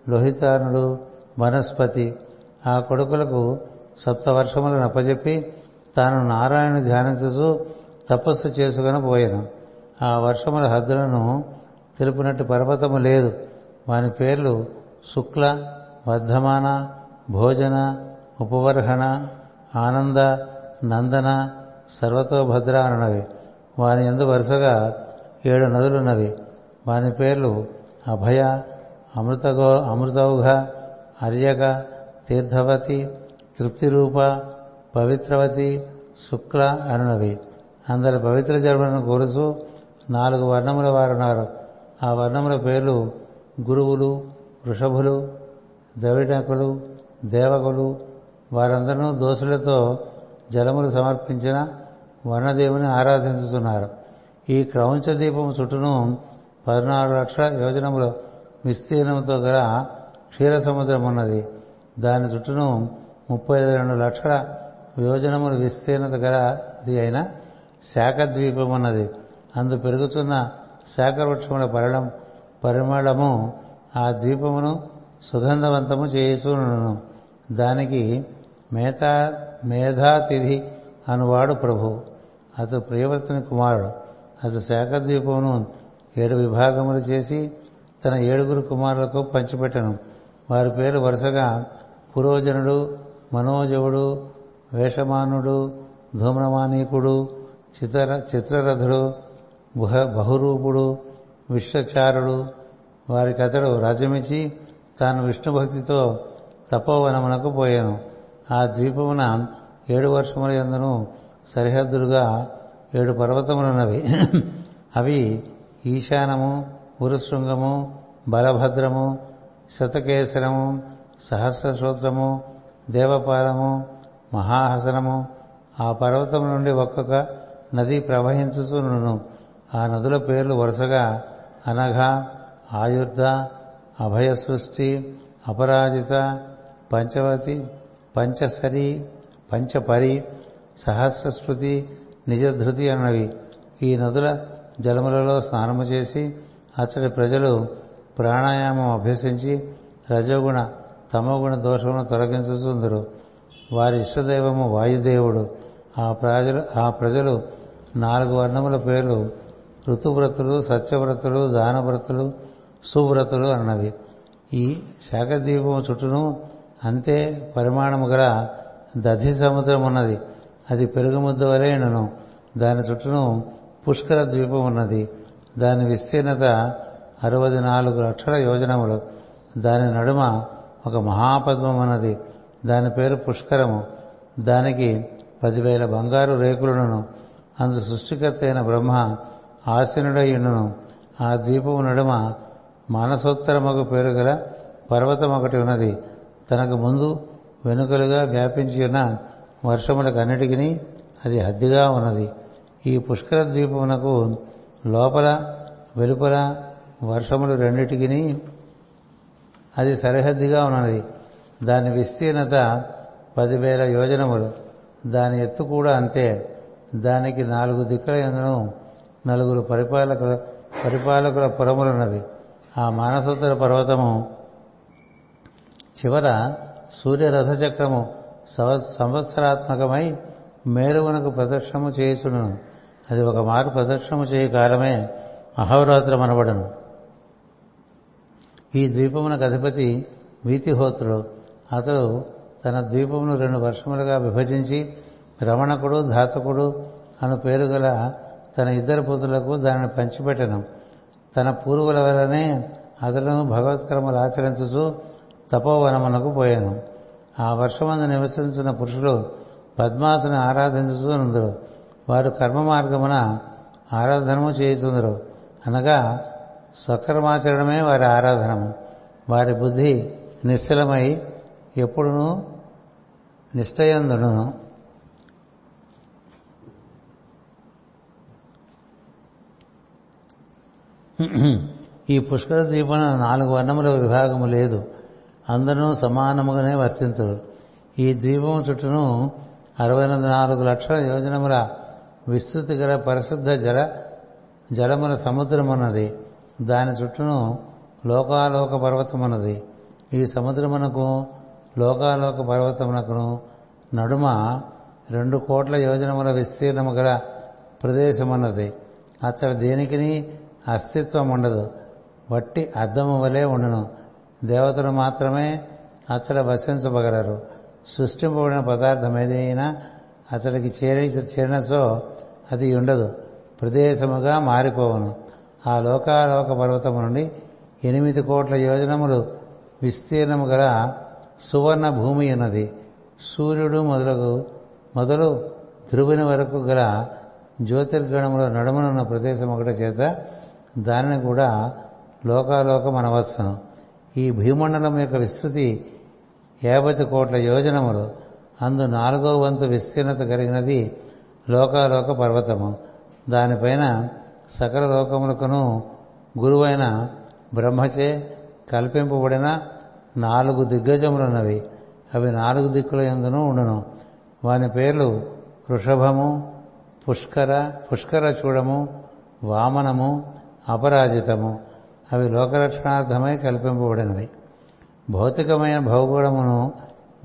లోహితానుడు వనస్పతి ఆ కొడుకులకు సప్తవర్షములను అప్పజెప్పి తాను నారాయణ ధ్యానించుతూ తపస్సు చేసుకుని పోయాను. ఆ వర్షముల హద్దులను తెలుపునట్టు పర్వతము లేదు. వాని పేర్లు శుక్ల వర్ధమాన భోజన ఉపవర్హణ ఆనంద నందన సర్వతోభద్ర అనున్నవి. వాని ఎందు వరుసగా ఏడు నదులున్నవి. వాని పేర్లు అభయ అమృతగో అమృతౌఘ అర్యక తీర్థవతి తృప్తిరూప పవిత్రవతి శుక్ల అనునవి అందరి పవిత్ర జన్మలను కోరుతూ నాలుగు వర్ణముల వారున్నారు. ఆ వర్ణముల పేర్లు గురువులు వృషభులు ద్రవిడకులు దేవకులు వారందరూ దోషులతో జలములు సమర్పించిన వర్ణదేవుని ఆరాధించుతున్నారు. ఈ క్రౌంచ దీపం చుట్టూను పద్నాలుగు లక్షల యోజనములు విస్తీర్ణంతో గల క్షీర సముద్రం ఉన్నది. దాని చుట్టూను ముప్పై రెండు లక్షల యోజనముల విస్తీర్ణత గలది అయిన శాఖద్వీపం ఉన్నది అందు పెరుగుతున్న శాఖవృక్షముల పరిణం పరిమళము ఆ ద్వీపమును సుగంధవంతము చేయుచును దానికి మేధా మేధాతిథి అనువాడు ప్రభు. అతడు ప్రియవర్తని కుమారుడు. అతడు శాఖద్వీపమును ఏడు విభాగములు చేసి తన ఏడుగురు కుమారులకు పంచిపెట్టను. వారి పేరు వరుసగా పురోజనుడు మనోజవుడు వేషమానుడు ధూమ్రమానీకుడు చిత్ర చిత్రరథుడు బహురూపుడు విశ్వచారుడు. వారికి అతడు రాజ్యమిచ్చి తాను విష్ణు భక్తితో తపోవనమునకు పోయాను. ఆ ద్వీపమున ఏడు వర్షముల ఎందును సరిహద్దులుగా ఏడు పర్వతములున్నవి. అవి ఈశానము పురుశృంగము బలభద్రము శతకేశరము సహస్రశ్రోత్రము దేవపాలము మహాహసనము ఆ పర్వతం నుండి ఒక్కొక్క నది ప్రవహించుతును ఆ నదుల పేర్లు వరుసగా అనఘ ఆయుర్ధ అభయసృష్టి అపరాజిత పంచవతి పంచసరి పంచపరి సహస్రస్మృతి నిజధృతి అన్నవి. ఈ నదుల జలములలో స్నానము చేసి అచ్చటి ప్రజలు ప్రాణాయామం అభ్యసించి రజోగుణ తమోగుణ దోషమును తొలగించుతుందరు వారి ఇష్టదైవము వాయుదేవుడు. ఆ ప్రజలు ఆ ప్రజలు నాలుగు వర్ణముల పేర్లు ఋతువ్రతులు సత్యవ్రతులు దానవ్రతులు సువ్రతులు అన్నవి. ఈ శాఖద్వీపం చుట్టూను అంతే పరిమాణము గల దధి సముద్రం ఉన్నది. అది పెరుగుముద్ద వలైనను దాని చుట్టూను పుష్కర ద్వీపం ఉన్నది. దాని విస్తీర్ణత అరవది నాలుగు లక్షల యోజనములు. దాని నడుమ ఒక మహాపద్మం ఉన్నది దాని పేరు పుష్కరము. దానికి పదివేల బంగారు రేకులను అందు సృష్టికర్త అయిన బ్రహ్మ ఆసీనుడయ్యుండును. ఆ ద్వీపము నడుమ మానసోత్తరమగు పేరు గల పర్వతం ఒకటి ఉన్నది. తనకు ముందు వెనుకలుగా వ్యాపించి ఉన్న వర్షములకన్నిటికీ అది హద్దిగా ఉన్నది. ఈ పుష్కర ద్వీపమునకు లోపల వెలుపల వర్షములు రెండిటికి అది సరిహద్దుగా ఉన్నది. దాని విస్తీర్ణత పదివేల యోజనములు. దాని ఎత్తు కూడా అంతే. దానికి నాలుగు దిక్కుల ఎందును నలుగురు పరిపాలకుల పరిపాలకుల పురములున్నవి. ఆ మానసోత్తర పర్వతము చివర సూర్యరథచక్రము సంవత్సరాత్మకమై మేరువునకు ప్రదక్షిణము చేయుచును అది ఒక మారు ప్రదక్షిణము చేయ కాలమే అహోరాత్రం అనబడను ఈ ద్వీపమునకు అధిపతి వీతిహోత్రుడు. అతడు తన ద్వీపమును రెండు వర్షములుగా విభజించి రమణకుడు ధాతకుడు అను పేరు గల తన ఇద్దరు పుత్రులకు దానిని పంచిపెట్టను. తన పూర్వుల వలనే అతడు భగవత్కర్మలు ఆచరించుచు తపోవనమునకు పోయాను. ఆ వర్షమందు నివసించిన పురుషులు పద్మాసుని ఆరాధించుతూ నుందురు వారు కర్మ మార్గమున ఆరాధనము చేయుతుందరు. అనగా స్వకర్మాచరణమే వారి ఆరాధనము. వారి బుద్ధి నిశ్చలమై ఎప్పుడునూ నిశ్చయందును. ఈ పుష్కర ద్వీపన నాలుగు వర్ణముల విభాగము లేదు. అందరూ సమానముగానే వర్తింతుడు ఈ ద్వీపం చుట్టూను అరవై నాలుగు లక్షల యోజనముల విస్తృతి గల పరిశుద్ధ జల జలముల సముద్రమున్నది. దాని చుట్టూను లోకాలోక పర్వతమున్నది. ఈ సముద్రమునకు లోకాలోక పర్వతమునకును నడుమ రెండు కోట్ల యోజనముల విస్తీర్ణము గల ప్రదేశమున్నది. అచ్చట దేనికిని? అస్తిత్వం ఉండదు వట్టి అద్దము వలె ఉండను. దేవతలు మాత్రమే అచ్చట వసించబగలరు. సృష్టింపబడిన పదార్థం ఏదైనా అతడికి చేరి చేరినచో అది ఉండదు. ప్రదేశముగా మారిపోవను. ఆ లోకాలోక పర్వతము నుండి ఎనిమిది కోట్ల యోజనములు విస్తీర్ణము గల సువర్ణ భూమి ఉన్నది. సూర్యుడు మొదలగు మొదలు ధ్రువుని వరకు గల జ్యోతిర్గణముల నడుమనున్న ప్రదేశం ఒకటి చేత దానిని కూడా లోకాలోకం అనవచ్చును. ఈ భూమండలం యొక్క విస్తృతి యాభై కోట్ల యోజనములు. అందు నాలుగో వంతు విస్తీర్ణత కలిగినది లోకాలోక పర్వతము. దానిపైన సకల లోకములకును గురువైన బ్రహ్మచే కల్పింపబడిన నాలుగు దిగ్గజములున్నవి. అవి నాలుగు దిక్కుల ఎందును ఉండును. వాని పేర్లు వృషభము పుష్కర పుష్కర చూడము వామనము అపరాజితము. అవి లోకరక్షణార్థమై కల్పింపబడినవి. భౌతికమైన భౌగోళమును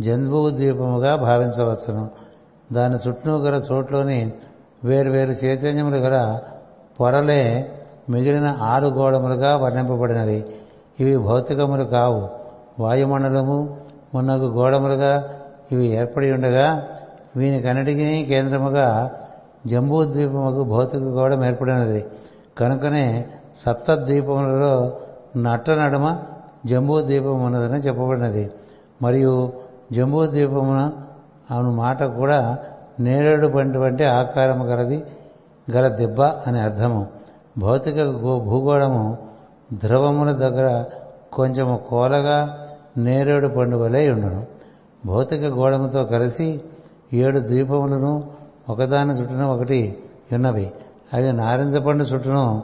జంబూ ద్వీపముగా భావించవచ్చును. దాని చుట్టూ గల చోట్లోని వేరువేరు చైతన్యములు గల పొరలే మిగిలిన ఆరు గోడములుగా వర్ణింపబడినవి. ఇవి భౌతికములు కావు. వాయుమండలము మున్నగు గోడములుగా ఇవి ఏర్పడి ఉండగా వీనికన్నిటికీ కేంద్రముగా జంబూద్వీపముకు భౌతిక గోడం ఏర్పడినది. కనుకనే సప్తద్వీపములలో నట్ట నడుమ జంబూద్వీపం ఉన్నదని చెప్పబడినది. మరియు జంబూద్వీపమున అను మాట కూడా నేరేడు పండు వంటి ఆకారము గలది గల దెబ్బ అని అర్థము. భౌతిక భూగోళము ధ్రువముల దగ్గర కొంచెము కోలగా నేరేడు పండు వలె ఉండను. భౌతిక గోళముతో కలిసి ఏడు ద్వీపములను ఒకదాని చుట్టూన ఒకటి ఉన్నవి. అవి నారింజ పండు చుట్టూను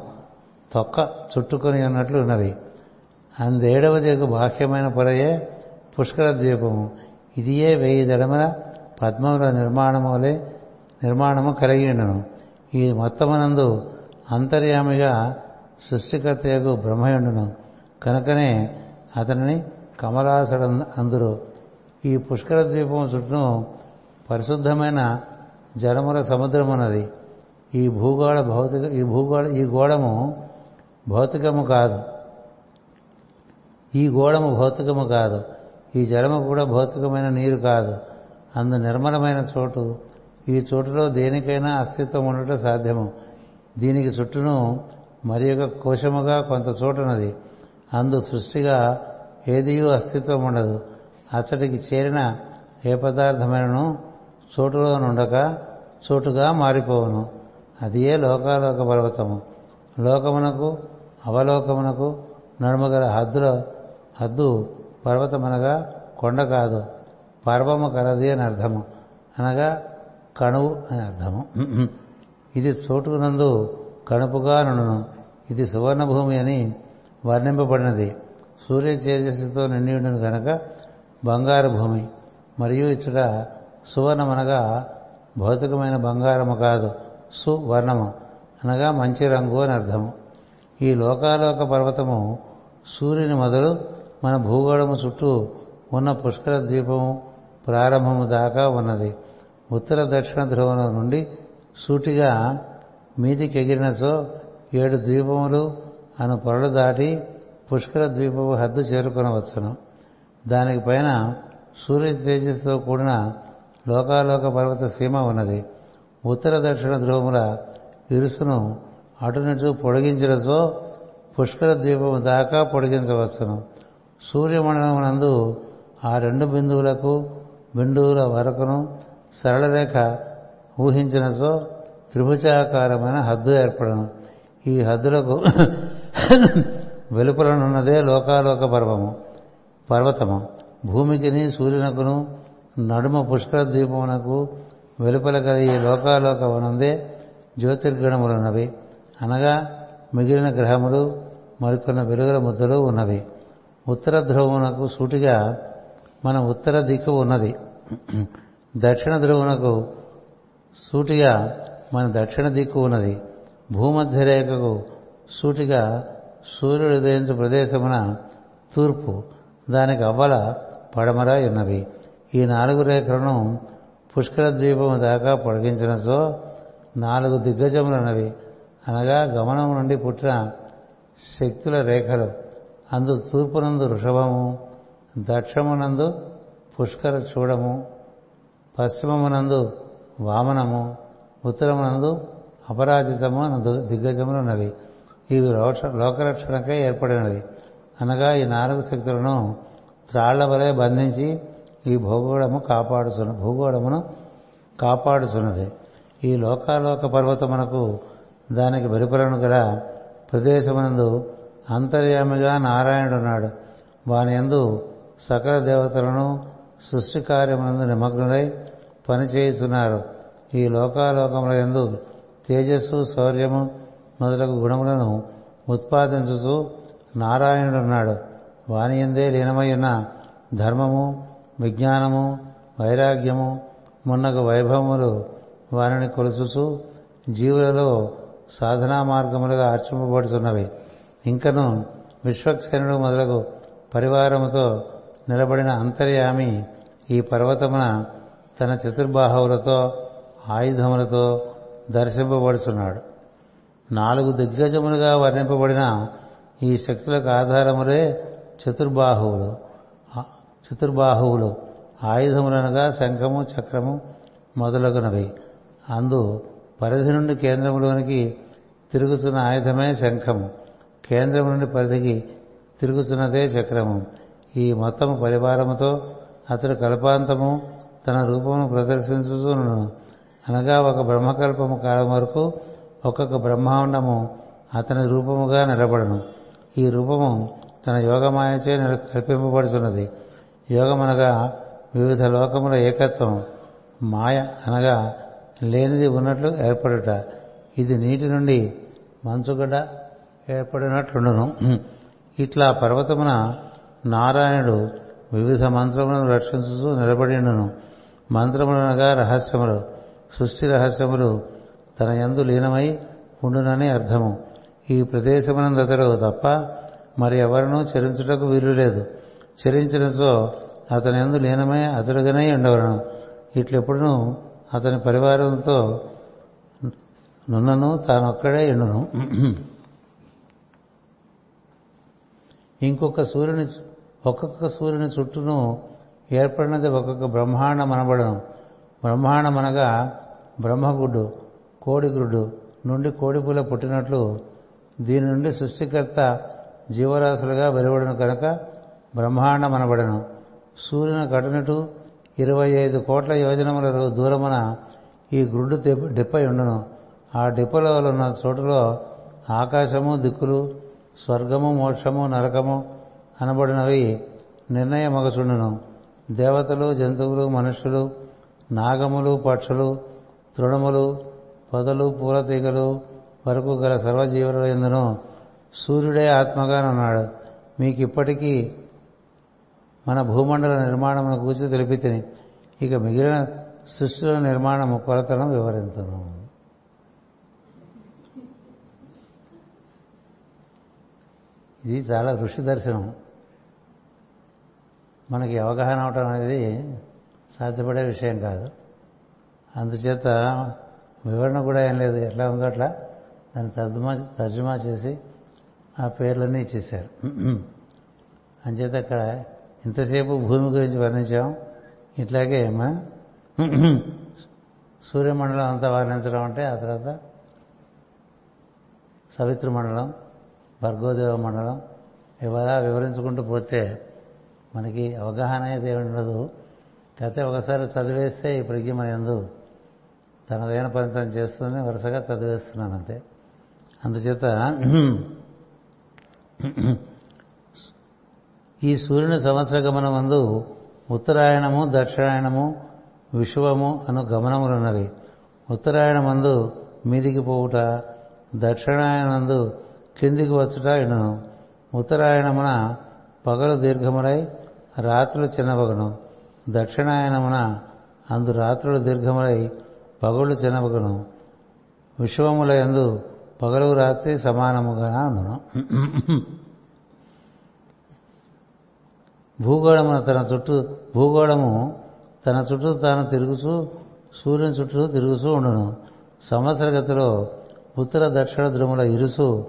తొక్క చుట్టుకొని ఉన్నట్లు ఉన్నవి. అందేడవది ఒక బాహ్యమైన పొరయే పుష్కర ద్వీపము. ఇదియే వెయ్యి దడమల పద్మముల నిర్మాణము వలె నిర్మాణము కలిగి ఈ మొత్తమునందు అంతర్యామిగా సృష్టికర్తయకు బ్రహ్మయుండును కనుకనే అతనిని కమలాసడు అందురు. ఈ పుష్కర ద్వీపం చుట్టూ పరిశుద్ధమైన జలముల సముద్రమున్నది. ఈ భూగోళ భౌతిక ఈ భూగోళ ఈ గోడము భౌతికము కాదు. ఈ గోడము భౌతికము కాదు. ఈ జలము కూడా భౌతికమైన నీరు కాదు. అందు నిర్మలమైన చోటు. ఈ చోటులో దేనికైనా అస్తిత్వం ఉండటం సాధ్యము. దీనికి చుట్టూను మరి ఒక కోశముగా కొంత చోటున్నది. అందు సృష్టిగా ఏదియూ అస్తిత్వం ఉండదు. అతడికి చేరిన ఏ పదార్థమైనను చోటులో నుండక చోటుగా మారిపోవును. అదియే లోకాలోక పర్వతము. లోకమునకు అవలోకమునకు నడుమగల హద్దుల హద్దు పర్వతమనగా కొండ కాదు. పర్వము కలది అని అర్థము. అనగా కణువు అని అర్థము. ఇది చోటునందు కణుపుగా నుండును. ఇది సువర్ణభూమి అని వర్ణింపబడినది. సూర్య తేజస్సుతో నిండి ఉండును కనుక బంగారు భూమి. మరియు ఇచ్చట సువర్ణమనగా భౌతికమైన బంగారము కాదు. సువర్ణము. అనగా మంచి రంగు అని అర్థము. ఈ లోకాలోక పర్వతము సూర్యుని మొదలు మన భూగోళము చుట్టూ ఉన్న పుష్కర ద్వీపము ప్రారంభము దాకా ఉన్నది. ఉత్తర దక్షిణ ధ్రువం నుండి సూటిగా మీదికి ఎగిరినచో ఏడు ద్వీపములు అను పొరలు దాటి పుష్కర ద్వీపము హద్దు చేరుకొనవచ్చును. దానికి పైన సూర్య తేజస్సుతో కూడిన లోకాలోక పర్వత సీమ ఉన్నది. ఉత్తర దక్షిణ ధ్రువముల ఇరుసును అటునిటు పొడిగించడంతో పుష్కర ద్వీపము దాకా పొడిగించవచ్చును. సూర్యమండలమునందు ఆ రెండు బిందువులకు బిందువుల వరకును సరళరేఖ ఊహించినచో త్రిభుజాకారమైన హద్దు ఏర్పడను. ఈ హద్దులకు వెలుపలనున్నదే లోకాలోక పర్వము పర్వతము. భూమికిని సూర్యునకును నడుమ పుష్కర ద్వీపమునకు వెలుపల గల ఈ లోకాలోకమునందే జ్యోతిర్గణములున్నవి. అనగా మిగిలిన గ్రహములు మరికొన్న వెలుగుల ముద్దలు ఉన్నవి. ఉత్తర ధ్రువునకు సూటిగా మన ఉత్తర దిక్కు ఉన్నది. దక్షిణ ధ్రువునకు సూటిగా మన దక్షిణ దిక్కు ఉన్నది. భూమధ్య రేఖకు సూటిగా సూర్యుడు ఉదయించు ప్రదేశమున తూర్పు దానికి అవ్వల పడమర ఉన్నవి ఈ నాలుగు రేఖలను పుష్కర ద్వీపము దాకా పొడిగించినచో నాలుగు దిగ్గజములన్నవి అనగా గమనం నుండి పుట్టిన శక్తుల రేఖలు. అందు తూర్పునందు వృషభము దక్షమునందు పుష్కర చూడము పశ్చిమమునందు వామనము ఉత్తరమునందు అపరాజితము అను దిగ్గజములున్నవి. ఇవి లోకరక్షణకై ఏర్పడినవి. అనగా ఈ నాలుగు శక్తులను త్రాళ్ళ వలె బంధించి ఈ భూగోళము కాపాడుచున్న భూగోళమును కాపాడుచున్నది. ఈ లోకాలోక పర్వతమునకు దానికి వెలుపలను గల ప్రదేశమునందు అంతర్యామిగా నారాయణుడున్నాడు. వాని ఎందు సకల దేవతలను సృష్టి కార్యమునందు నిమగ్నులై పనిచేయుచున్నారు. ఈ లోకాలోకముల ఎందు తేజస్సు శౌర్యము మొదలగు గుణములను ఉత్పాదించుతూ నారాయణుడున్నాడు. వాని ఎందే లీనమైన ధర్మము విజ్ఞానము వైరాగ్యము మున్నగు వైభవములు వారిని కొలుసుచూ జీవులలో సాధనా మార్గములుగా అర్చింపబడుతున్నవి ఇంకను విశ్వక్సేనుడు మొదలగు పరివారముతో నిలబడిన అంతర్యామి ఈ పర్వతమున తన చతుర్బాహువులతో ఆయుధములతో దర్శింపబడుచున్నాడు. నాలుగు దిగ్గజములుగా వర్ణింపబడిన ఈ శక్తులకు ఆధారములే చతుర్బాహువులు. చతుర్బాహువులు ఆయుధములనగా శంఖము చక్రము మొదలగునవి. అందు పరిధి నుండి కేంద్రములోనికి తిరుగుతున్న ఆయుధమే శంఖము. కేంద్రం నుండి పరిధికి తిరుగుతున్నదే చక్రము. ఈ మొత్తము పరివారముతో అతడు కల్పాంతము తన రూపమును ప్రదర్శించుతున్నాను అనగా ఒక బ్రహ్మకల్పము కాలం వరకు ఒక్కొక్క బ్రహ్మాండము అతని రూపముగా నిలబడను. ఈ రూపము తన యోగమాయచే కల్పింపబడుతున్నది యోగమనగా వివిధ లోకముల ఏకత్వం. మాయ అనగా లేనిది ఉన్నట్లు ఏర్పడుట. ఇది నీటి నుండి మంచుగడ్డ ఏర్పడినట్లుండును. ఇట్లా పర్వతమున నారాయణుడు వివిధ మంత్రములను రక్షించుతూ నిలబడిండును. మంత్రములనగా రహస్యములు సృష్టి రహస్యములు తన యందు లీనమై ఉండునని అర్థము. ఈ ప్రదేశమునందతడు తప్ప మరి ఎవరినూ చరించుటకు వీలు లేదు చరించినతో అతని ఎందు లీనమై అతడుగానే ఉండవలను. ఇట్లెప్పుడునూ అతని పరివారంతో నున్నను తానొక్కడే ఎండును ఇంకొక సూర్యుని ఒక్కొక్క సూర్యుని చుట్టూను ఏర్పడినది ఒక్కొక్క బ్రహ్మాండం అనబడను బ్రహ్మాండం అనగా బ్రహ్మగుడ్డు కోడిగుడ్డు నుండి కోడిపుల పుట్టినట్లు దీని నుండి సృష్టికర్త జీవరాశులుగా వెలువడను కనుక బ్రహ్మాండం అనబడను సూర్యుని కటునటు ఇరవై ఐదు కోట్ల యోజనముల దూరమున ఈ గుడ్డు డిప్పై ఉండును. ఆ డిప్పలో ఉన్న చోటులో ఆకాశము దిక్కులు స్వర్గము మోక్షము నరకము అనబడినవి నిర్ణయమగచుండును దేవతలు జంతువులు మనుషులు నాగములు పక్షులు తృణములు పొదలు పూలతీగలు వరకు గల సర్వజీవుల ఎందును సూర్యుడే ఆత్మగానున్నాడు మీకు ఇప్పటికీ మన భూమండల నిర్మాణమును కూర్చి తెలిపితే ఇక మిగిలిన సృష్టిల నిర్మాణము కొలతను వివరించను ఇది చాలా ఋషి దర్శనం. మనకి అవగాహన అవటం అనేది సాధ్యపడే విషయం కాదు. అందుచేత వివరణ కూడా ఏం లేదు. ఎట్లా ఉందో అట్లా దాన్ని తర్జుమా తర్జుమా చేసి ఆ పేర్లన్నీ ఇచ్చేశారు. అంచేత అక్కడ ఇంతసేపు భూమి గురించి వర్ణించాం. ఇట్లాగే మన సూర్యమండలం అంతా వర్ణించడం అంటే ఆ తర్వాత సవిత్ర మండలం భర్గోదేవ మండలం. ఇవాళ వివరించుకుంటూ పోతే మనకి అవగాహన అయితే ఉండదు. కాకపోతే ఒకసారి చదివేస్తే ఈ ప్రజ్ఞ మన ఎందు తనదైన పని చేస్తుంది. వరుసగా చదివేస్తున్నాను అంతే. అందుచేత ఈ సూర్యుని సంవత్సర గమనం మందు ఉత్తరాయణము దక్షిణాయనము విశ్వము అను గమనములున్నవి. ఉత్తరాయణమందు మీదికి పోవుట దక్షిణాయనందు కిందికి వచ్చుట ఇనును ఉత్తరాయణమున పగలు దీర్ఘములై రాత్రులు చిన్నవగును దక్షిణాయనమున అందు రాత్రులు దీర్ఘములై పగళ్ళు చిన్నవగును విశ్వముల ఎందు పగలు రాత్రి సమానముగా ఉండును భూగోళమున తన చుట్టూ భూగోళము తన చుట్టూ తాను తిరుగుచూ సూర్యుని చుట్టూ తిరుగుతూ ఉండును. సంవత్సరగతిలో ఉత్తర దక్షిణ ధ్రుముల ఇరుసు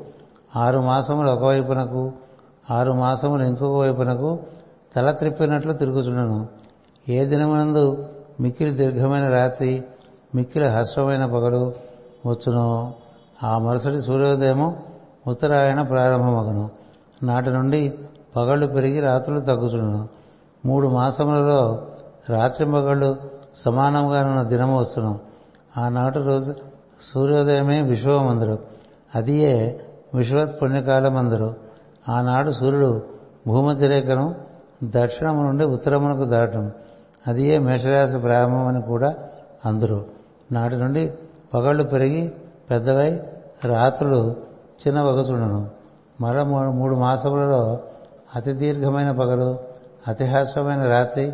ఆరు మాసములు ఒకవైపునకు ఆరు మాసములు ఇంకొక వైపునకు తల త్రిప్పినట్లు తిరుగుచుండను. ఏ దినమునందు మిక్కిలి దీర్ఘమైన రాత్రి మిక్కిలి హర్షమైన పగలు వచ్చునో ఆ మరుసటి సూర్యోదయము ఉత్తరాయణ ప్రారంభమగును. నాటి నుండి పగళ్ళు పెరిగి రాత్రులు తగ్గుచును మూడు మాసములలో రాత్రి పగళ్ళు సమానంగా ఉన్న దినము వచ్చును ఆనాటి రోజు సూర్యోదయమే విశ్వమందరు. అదియే విశ్వత్ పుణ్యకాలమందరు. ఆనాడు సూర్యుడు భూమధ్యరేఖను దక్షిణము నుండి ఉత్తరమునకు దాటం. అదియే మేషరాశి ప్రారంభమని కూడా అందరు. నాటి నుండి పగళ్ళు పెరిగి పెద్దవై రాత్రులు చిన్నవగచుండును. మరో మూడు మాసములలో అతి దీర్ఘమైన పగలు అతిహాస్యమైన రాత్రి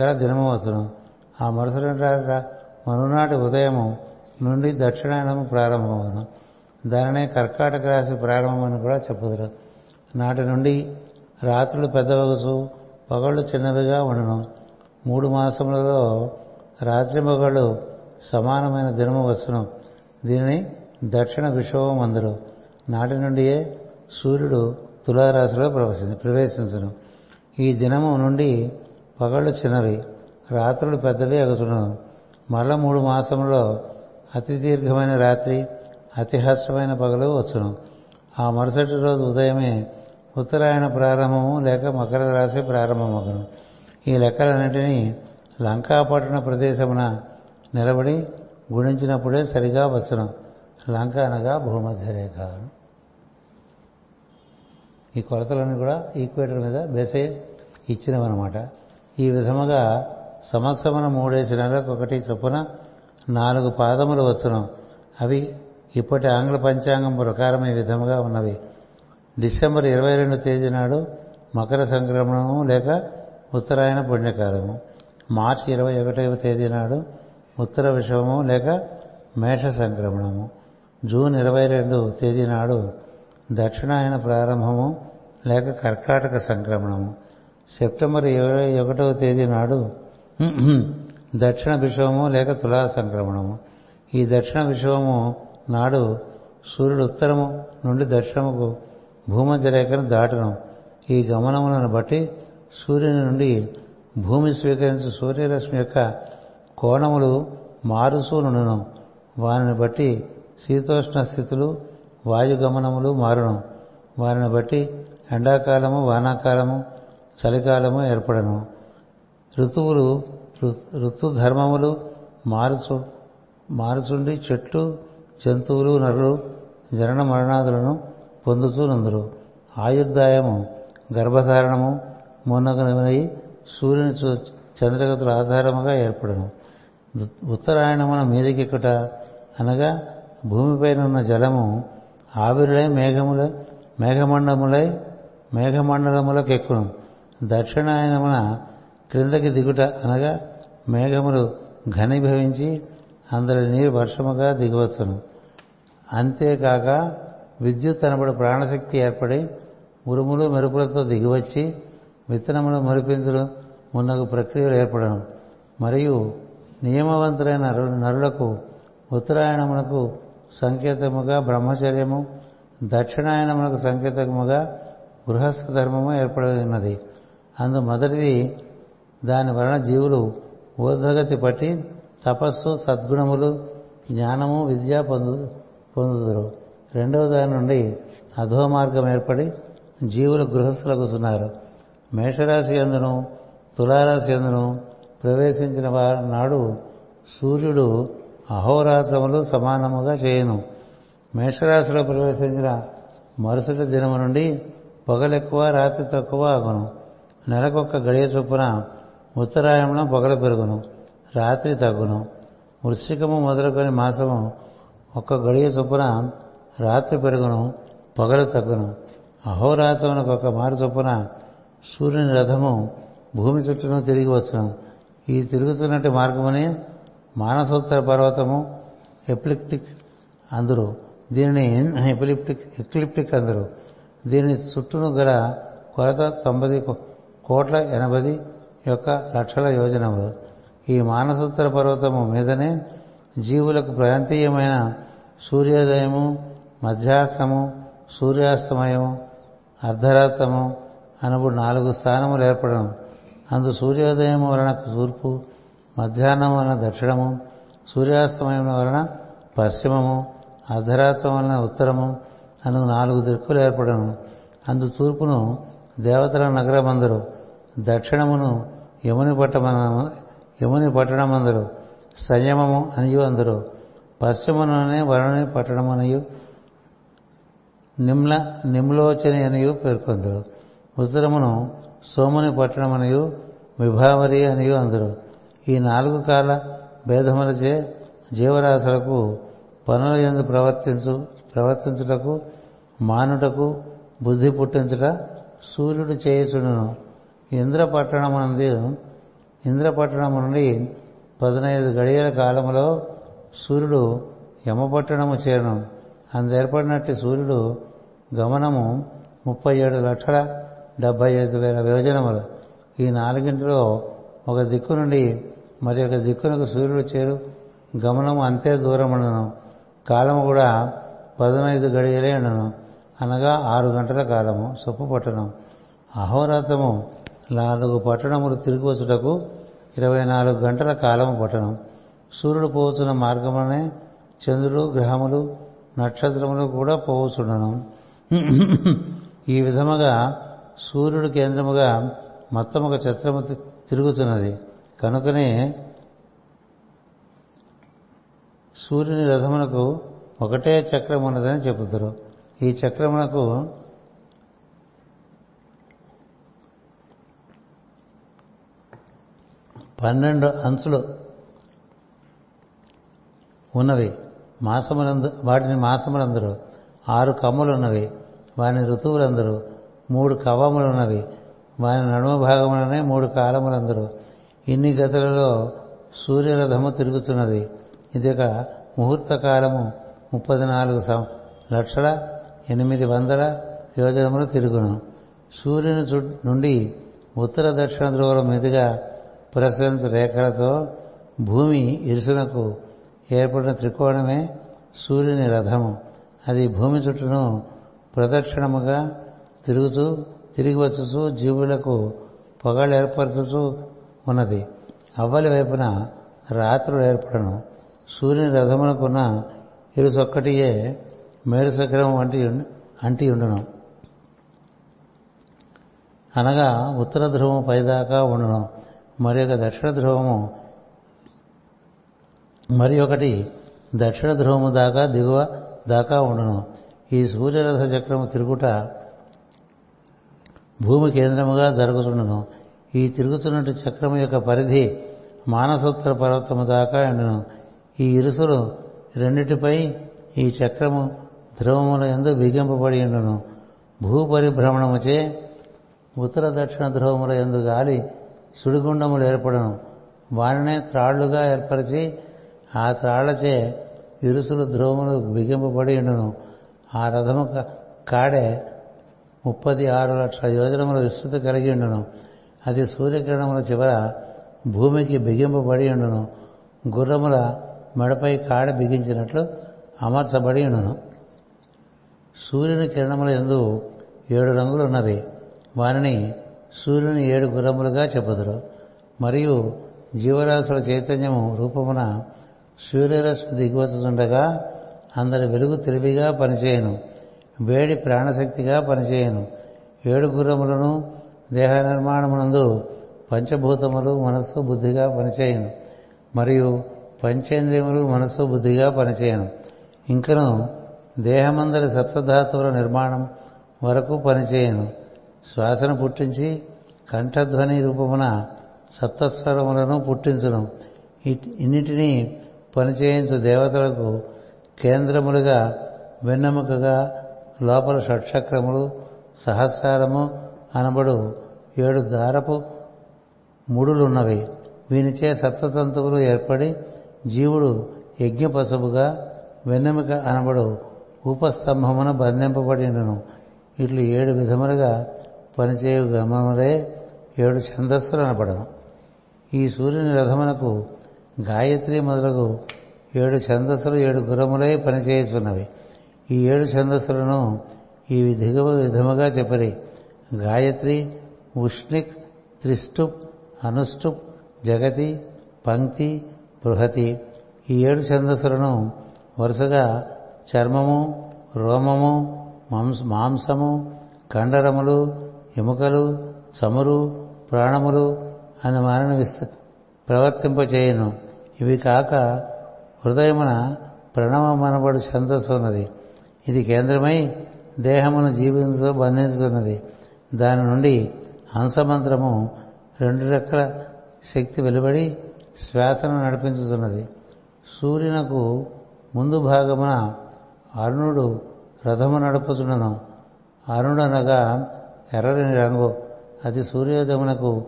గల దినము వచ్చును ఆ మరుసటి మరునాటి ఉదయము నుండి దక్షిణాయనము ప్రారంభమవును దానినే కర్కాటక రాశి ప్రారంభం అని కూడా చెప్పుదురు. నాటి నుండి రాత్రులు పెద్దవగసు పగళ్ళు చిన్నవిగా ఉండను. మూడు మాసములలో రాత్రి మొగళ్ళు సమానమైన దినము వచ్చును. దీనిని దక్షిణ విశ్వవం అందరు. నాటి నుండియే సూర్యుడు తులారాశిలో ప్రవేశించును. ఈ దినము నుండి పగళ్ళు చిన్నవి రాత్రులు పెద్దవి అగుతును మరల మూడు మాసములో అతి దీర్ఘమైన రాత్రి అతిహర్షమైన పగలు వచ్చును. ఆ మరుసటి రోజు ఉదయమే ఉత్తరాయణ ప్రారంభము లేక మకర రాశి ప్రారంభమగును. ఈ లెక్కలన్నింటినీ లంకాపట్టణ ప్రదేశమున నిలబడి గుణించినప్పుడే సరిగా వచ్చును. లంక అనగా భూమధ్యరేఖ. ఈ కొలతలన్నీ కూడా ఈక్వేటర్ మీద బేసే ఇచ్చినవన్నమాట. ఈ విధముగా సంవత్సరమున మూడేసి నెలలకు ఒకటి చొప్పున నాలుగు పాదములు వచ్చును. అవి ఇప్పటి ఆంగ్ల పంచాంగం ప్రకారం ఈ విధముగా ఉన్నవి డిసెంబర్ ఇరవై రెండు తేదీ నాడు మకర సంక్రమణము లేక ఉత్తరాయణ పుణ్యకాలము. మార్చి ఇరవై ఒకటవ తేదీ నాడు ఉత్తర విషవము లేక మేష సంక్రమణము. జూన్ ఇరవై రెండు తేదీ నాడు దక్షిణాయన ప్రారంభము లేక కర్కాటక సంక్రమణము. సెప్టెంబర్ ఇరవై ఒకటవ తేదీ నాడు దక్షిణ విషవము లేక తులా సంక్రమణము ఈ దక్షిణ విషవము నాడు సూర్యుడు ఉత్తరము నుండి దక్షిణముకు భూమధ్యరేఖను దాటను. ఈ గమనములను బట్టి సూర్యుని నుండి భూమి స్వీకరించు సూర్యరశ్మి యొక్క కోణములు మారుసూనును వారిని బట్టి శీతోష్ణ స్థితులు వాయుగమనములు మారును. వారిని బట్టి ఎండాకాలము వానాకాలము చలికాలము ఏర్పడను. ఋతువులు ఋతుధర్మములు మారుచు మారుచుండి చెట్లు జంతువులు నరులు జనన మరణాదులను పొందుతూ నందురు. ఆయుర్దాయము గర్భధారణము మొన్నగనై సూర్యుని చంద్రగతుల ఆధారముగా ఏర్పడను. ఉత్తరాయణమున మీదకెక్కుట అనగా భూమిపైన ఉన్న జలము ఆవిరులై మేఘముల మేఘమండములై మేఘమండలములకెక్కును. దక్షిణాయనమున క్రిందకి దిగుట అనగా మేఘములు ఘనీభవించి అందరి నీరు వర్షముగా దిగవచ్చును. అంతేకాక విద్యుత్ అనబడి ప్రాణశక్తి ఏర్పడి ఉరుములు మెరుపులతో దిగివచ్చి విత్తనములు మరిపించడం మున్నగు ప్రక్రియలు ఏర్పడను. మరియు నియమవంతులైన నరులకు ఉత్తరాయణమునకు సంకేతముగా బ్రహ్మచర్యము దక్షిణాయనమునకు సంకేతముగా గృహస్థ ధర్మము ఏర్పడినది. అందు మొదటిది దాని వలన జీవులు ఊర్ధగతి పట్టి తపస్సు సద్గుణములు జ్ఞానము విద్య పొందు పొందుదురు. రెండవ దాని నుండి అధోమార్గం ఏర్పడి జీవులు గృహస్థులకుతున్నారు మేషరాశి ఎందును తులారాశి ఎందును ప్రవేశించిన నాడు సూర్యుడు అహోరాత్రములు సమానముగా చేయను. మేషరాశిలో ప్రవేశించిన మరుసటి దినము నుండి పొగలెక్కువ రాత్రి తక్కువ అగును నెలకొక్క గడియ చొప్పున ఉత్తరాయణంలో పొగలు పెరుగును. రాత్రి తగ్గును. వృశ్చికము మొదలుకొని మాసము ఒక్క గడియ చొప్పున రాత్రి పెరుగును పొగలు తగ్గును. అహోరాత్రమునకు ఒక మారు చొప్పున సూర్యుని రథము భూమి చుట్టూను తిరిగి వచ్చును. ఈ తిరుగుతున్నట్టు మార్గముని మానసోత్తర పర్వతము ఎప్లిప్టిక్ అందరు. దీనిని ఎపిలిప్టిక్ ఎక్లిప్టిక్ అందరు. దీని చుట్టూను గల కొరత తొంభై కోట్ల ఎనభై యొక్క లక్షల యోజనములు. ఈ మానసోత్తర పర్వతము మీదనే జీవులకు ప్రాంతీయమైన సూర్యోదయము మధ్యాహ్నము సూర్యాస్తమయము అర్ధరాత్రము అనబడు నాలుగు స్థానములు ఏర్పడను. అందు సూర్యోదయం వలన తూర్పు మధ్యాహ్నం వలన దక్షిణము సూర్యాస్తమయం వలన పశ్చిమము అర్ధరాత్రం వలన ఉత్తరము అను నాలుగు దిక్కులు ఏర్పడను. అందు తూర్పును దేవతల నగరమందరు దక్షిణమును యముని పట్టమన యముని పట్టణమందరు సంయమము అనియు అందరు. పశ్చిమలోనే వరుణి పట్టణమనయు నిమ్ల నిమ్లోచని అనియు పేర్కొందరు. ఉత్తరమును సోముని పట్టణమనియు విభావరి అనియు అందరు. ఈ నాలుగు కాల భేదములచే జీవరాశులకు పనుల ఎందు ప్రవర్తించు ప్రవర్తించుటకు మానుటకు బుద్ధి పుట్టించుట సూర్యుడు చేయుచుడును. ఇంద్రపట్టణమునందు ఇంద్రపట్టణము నుండి పదినైదు గడియల కాలంలో సూర్యుడు యమపట్టణము చేరును. అందేర్పడినట్టు సూర్యుడు గమనము ముప్పై ఏడు లక్షల డెబ్బై ఐదు వేల యోజనములు ఈ నాలుగింటిలో ఒక దిక్కు నుండి మరి ఒక దిక్కునకు సూర్యుడు చేరు గమనము అంతే దూరం కాలము కూడా పదనైదు గడియలే ఉండను. అనగా ఆరు గంటల కాలము సొప్పు పట్టణం అహోరాత్రము నాలుగు పట్టణములు తిరిగి వచ్చుటకు ఇరవై నాలుగు గంటల కాలము పట్టణం సూర్యుడు పోవుతున్న మార్గమనే చంద్రుడు గ్రహములు నక్షత్రములు కూడా పోవుచుండను ఈ విధముగా సూర్యుడు కేంద్రముగా మొత్తం ఒక చక్రము తిరుగుతున్నది. కనుకనే సూర్యుని రథమునకు ఒకటే చక్రం ఉన్నదని చెబుతారు. ఈ చక్రమునకు పన్నెండు అంచులు ఉన్నవి. మాసములందు వాటిని మాసములందరూ ఆరు కమ్ములున్నవి. వాని ఋతువులందరూ మూడు కవములున్నవి వాని నడుమ భాగములనే మూడు కాలములందరూ. ఇన్ని గతులలో సూర్యరథము తిరుగుతున్నది. ఇది ఒక ముహూర్త కాలము ముప్పది నాలుగు లక్షల ఎనిమిది వందల యోజనములు తిరుగును. సూర్యుని నుండి ఉత్తర దక్షిణ ధ్రువుల మీదుగా ప్రసరించు రేఖలతో భూమి ఇరుసునకు ఏర్పడిన త్రికోణమే సూర్యుని రథము. అది భూమి చుట్టూను ప్రదక్షిణముగా తిరుగుతూ తిరిగి వచ్చుతూ జీవులకు పొగలు ఏర్పరచుతూ ఉన్నది. అవ్వలి వైపున రాత్రులు ఏర్పడను. సూర్యుని రథమునకున్న ఇరుసొక్కటియే మేరుసగ్రహం వంటి అంటి ఉండును. అనగా ఉత్తర ధ్రువం పైదాకా ఉండును. మరి ఒక దక్షిణ ధ్రువము మరి ఒకటి దక్షిణ ధ్రువము దాకా దిగువ దాకా ఉండును. ఈ సూర్యరథ చక్రము తిరుగుట భూమి కేంద్రముగా జరుగుతుండను ఈ తిరుగుతున్నట్టు చక్రము యొక్క పరిధి మానసోత్తర పర్వతము దాకా ఎండును ఈ ఇరుసులు రెండిటిపై ఈ చక్రము ధ్రువముల ఎందు బిగింపబడి ఉండును. భూపరిభ్రమణముచే ఉత్తర దక్షిణ ధ్రువముల ఎందు గాలి సుడిగుండములు ఏర్పడను. వానినే త్రాళ్ళుగా ఏర్పరిచి ఆ త్రాళ్ళచే ఇరుసులు ధ్రువములు బిగింపబడి ఉండును. ఆ రథము కాడే ముప్పది ఆరు లక్షల యోజనముల విస్తృతి కలిగి ఉండును. అది సూర్యకిరణముల చివర భూమికి బిగింపబడి ఉండును. గుర్రముల మెడపై కాడ బిగించినట్లు అమర్చబడి ఉండును. సూర్యుని కిరణముల ఎందు ఏడు రంగులు ఉన్నవి. వారిని సూర్యుని ఏడు గుర్రములుగా చెప్పుదురు. మరియు జీవరాశుల చైతన్యము రూపమున సూర్యరశ్మి దిగివచ్చుతుండగా అందరి వెలుగు తెలివిగా పనిచేయను వేడి ప్రాణశక్తిగా పనిచేయను. ఏడు గురములను దేహ నిర్మాణమునందు పంచభూతములు మనస్సు బుద్ధిగా పనిచేయను మరియు పంచేంద్రియములు మనస్సు బుద్ధిగా పనిచేయను. ఇంకను దేహమందరి సప్తధాతువుల నిర్మాణం వరకు పనిచేయను. శ్వాసను పుట్టించి కంఠధ్వని రూపమున సప్తస్వరములను పుట్టించును. ఇన్నిటినీ పనిచేయించు దేవతలకు కేంద్రములుగా వెన్నెముకగా లోపల షట్చక్రములు సహస్రారము అనబడు ఏడు దారపు ముడులున్నవి. వీనిచే సప్తతంతువులు ఏర్పడి జీవుడు యజ్ఞ పశువుగా వెన్నెముక అనబడు ఉపస్తంభమున బంధింపబడినను. ఇట్లు ఏడు విధములుగా పనిచేయు గమములే ఏడు ఛందస్సులు అనపడను ఈ సూర్యుని రథమునకు గాయత్రి మొదలగు ఏడు ఛందస్సులు ఏడు గురములై పనిచేయుచున్నవి. ఈ ఏడు ఛందస్సులను ఈ దిగువ విధముగా చెప్పరి. గాయత్రి ఉష్ణిక్ త్రిష్టుప్ అనుష్టుప్ జగతి పంక్తి బృహతి. ఈ ఏడు ఛందస్సులను వరుసగా చర్మము రోమము మాంస మాంసము కండరములు ఎముకలు చమురు ప్రాణములు అని మారిన విస్త ప్రవర్తింపచేయను. ఇవి కాక హృదయమున ప్రణవమనబడు ఛందస్సు ఉన్నది ఇది కేంద్రమై దేహమును జీవితంతో బంధించుతున్నది. దాని నుండి హంసమంత్రము రెండు రెక్కల శక్తి వెలువడి శ్వాసను నడిపించుతున్నది. సూర్యునకు ముందు భాగమున అరుణుడు రథము నడుపుచుండను. అరుణుడనగా ఎర్రని రంగు. అది సూర్యోదయమునకు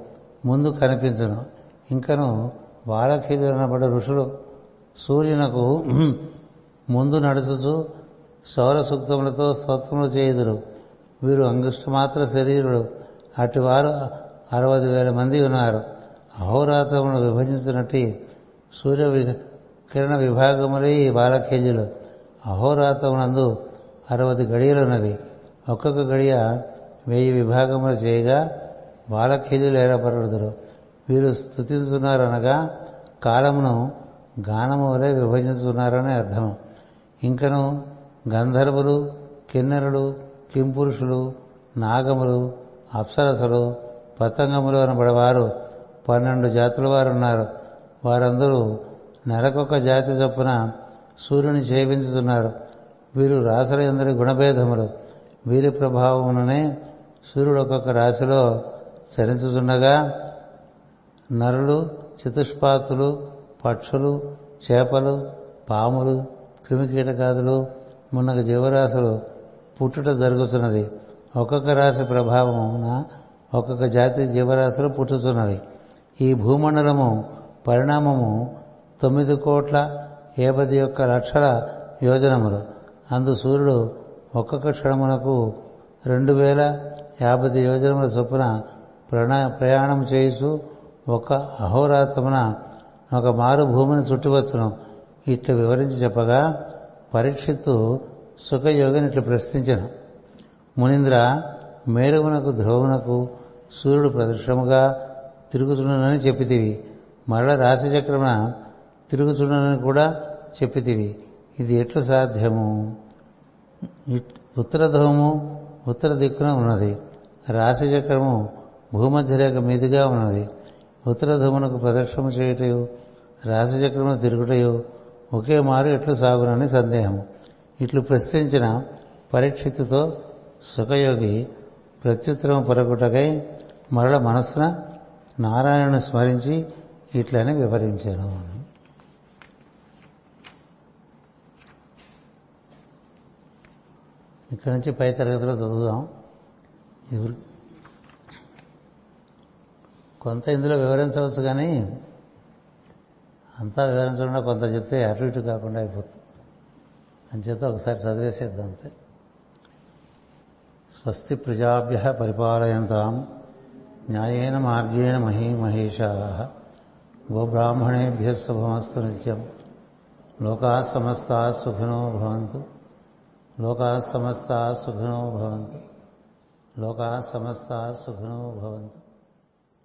ముందు కనిపించును. ఇంకను బాలఖీదులనబడు ఋషులు సూర్యునకు ముందు నడుచుచు సౌర సూక్తములతో స్తోత్రములు చేయుదురు. వీరు అంగుష్టమాత్ర శరీరుడు అటువారు అరవై వేల మంది ఉన్నారు. అహోరాత్రమును విభజించినట్టు సూర్య కిరణ విభాగములే ఈ బాలఖేజులు అహోరాత్రమునందు అరవది గడియలున్నవి. ఒక్కొక్క గడియ వెయ్యి విభాగములు చేయగా బాలఖేజులు ఏర్పడుదురు. వీరు స్థుతిస్తున్నారనగా కాలమును గానము వలె విభజించుతున్నారని అర్థం. ఇంకను గంధర్వులు కిన్నెరులు కింపురుషులు నాగములు అప్సరసలు పతంగములు అనబడవారు. పన్నెండు జాతుల వారు ఉన్నారు వారందరూ నెలకొక జాతి చొప్పున సూర్యుని సేవించుతున్నారు. వీరు రాశుల ఎందరి గుణభేదములు? వీరి ప్రభావముననే సూర్యుడు ఒక్కొక్క రాశిలో చరించుతుండగా నరులు చతుష్పాతులు పక్షులు చేపలు పాములు క్రిమికీటకాదులు మున్నగ జీవరాశులు పుట్టుట జరుగుతున్నది ఒక్కొక్క రాశి ప్రభావమున ఒక్కొక్క జాతి జీవరాశులు పుట్టుతున్నవి ఈ భూమండలము పరిణామము తొమ్మిది కోట్ల ఏపది యొక్క లక్షల యోజనములు. అందు సూర్యుడు ఒక్కొక్క క్షణమునకు రెండు వేల యాభై యోజనముల చొప్పున ప్రణా ప్రయాణం చేయుచు ఒక అహోరాత్రమున ఒక మారు భూమిని చుట్టివచ్చును. ఇట్లు వివరించి చెప్పగా పరీక్షిత్తు సుఖయోగిని ఇట్లు ప్రశ్నించను. మునింద్ర మేరువునకు ధ్రువునకు సూర్యుడు ప్రదక్షిణముగా తిరుగుతున్నానని చెప్పితివి. మరల రాశిచక్రమున తిరుగుతున్నానని కూడా చెప్పితివి. ఇది ఎట్లు సాధ్యము? ఉత్తర ధ్రువము ఉత్తర దిక్కున ఉన్నది. రాశిచక్రము భూమధ్యరేఖ మీదుగా ఉన్నది. ఉత్తర ధూమునకు ప్రదక్షిణ చేయుటయు రాశిచక్రమును తిరుగుటయు ఒకే మారు ఎట్లు సాగునని సందేహము. ఇట్లు ప్రశ్నించిన పరీక్షితుతో సుఖయోగి ప్రత్యుత్తరం పొరగుటకై మరల మనసున నారాయణను స్మరించి ఇట్లని వివరించాను. ఇక్కడి నుంచి పై తరగతిలో చదువుదాం. ఎవరు కొంత ఇందులో వివరించవచ్చు కానీ అంతా వివరించకుండా కొంత చెప్తే అటు ఇటు కాకుండా అయిపోతుంది. అంచేత ఒకసారి చదివేసేద్దాం అంతే. స్వస్తి ప్రజాభ్య పరిపాలయంతాం న్యాయేన మార్గేణ మహీ మహేషా గోబ్రాహ్మణేభ్య శుభమస్తు నిత్యం. లోకా సమస్తా సుఖినో భవంతు. లోకా సమస్తా సుఖినో భవంతు. లోకా సమస్తా సుఖినో భవంతు.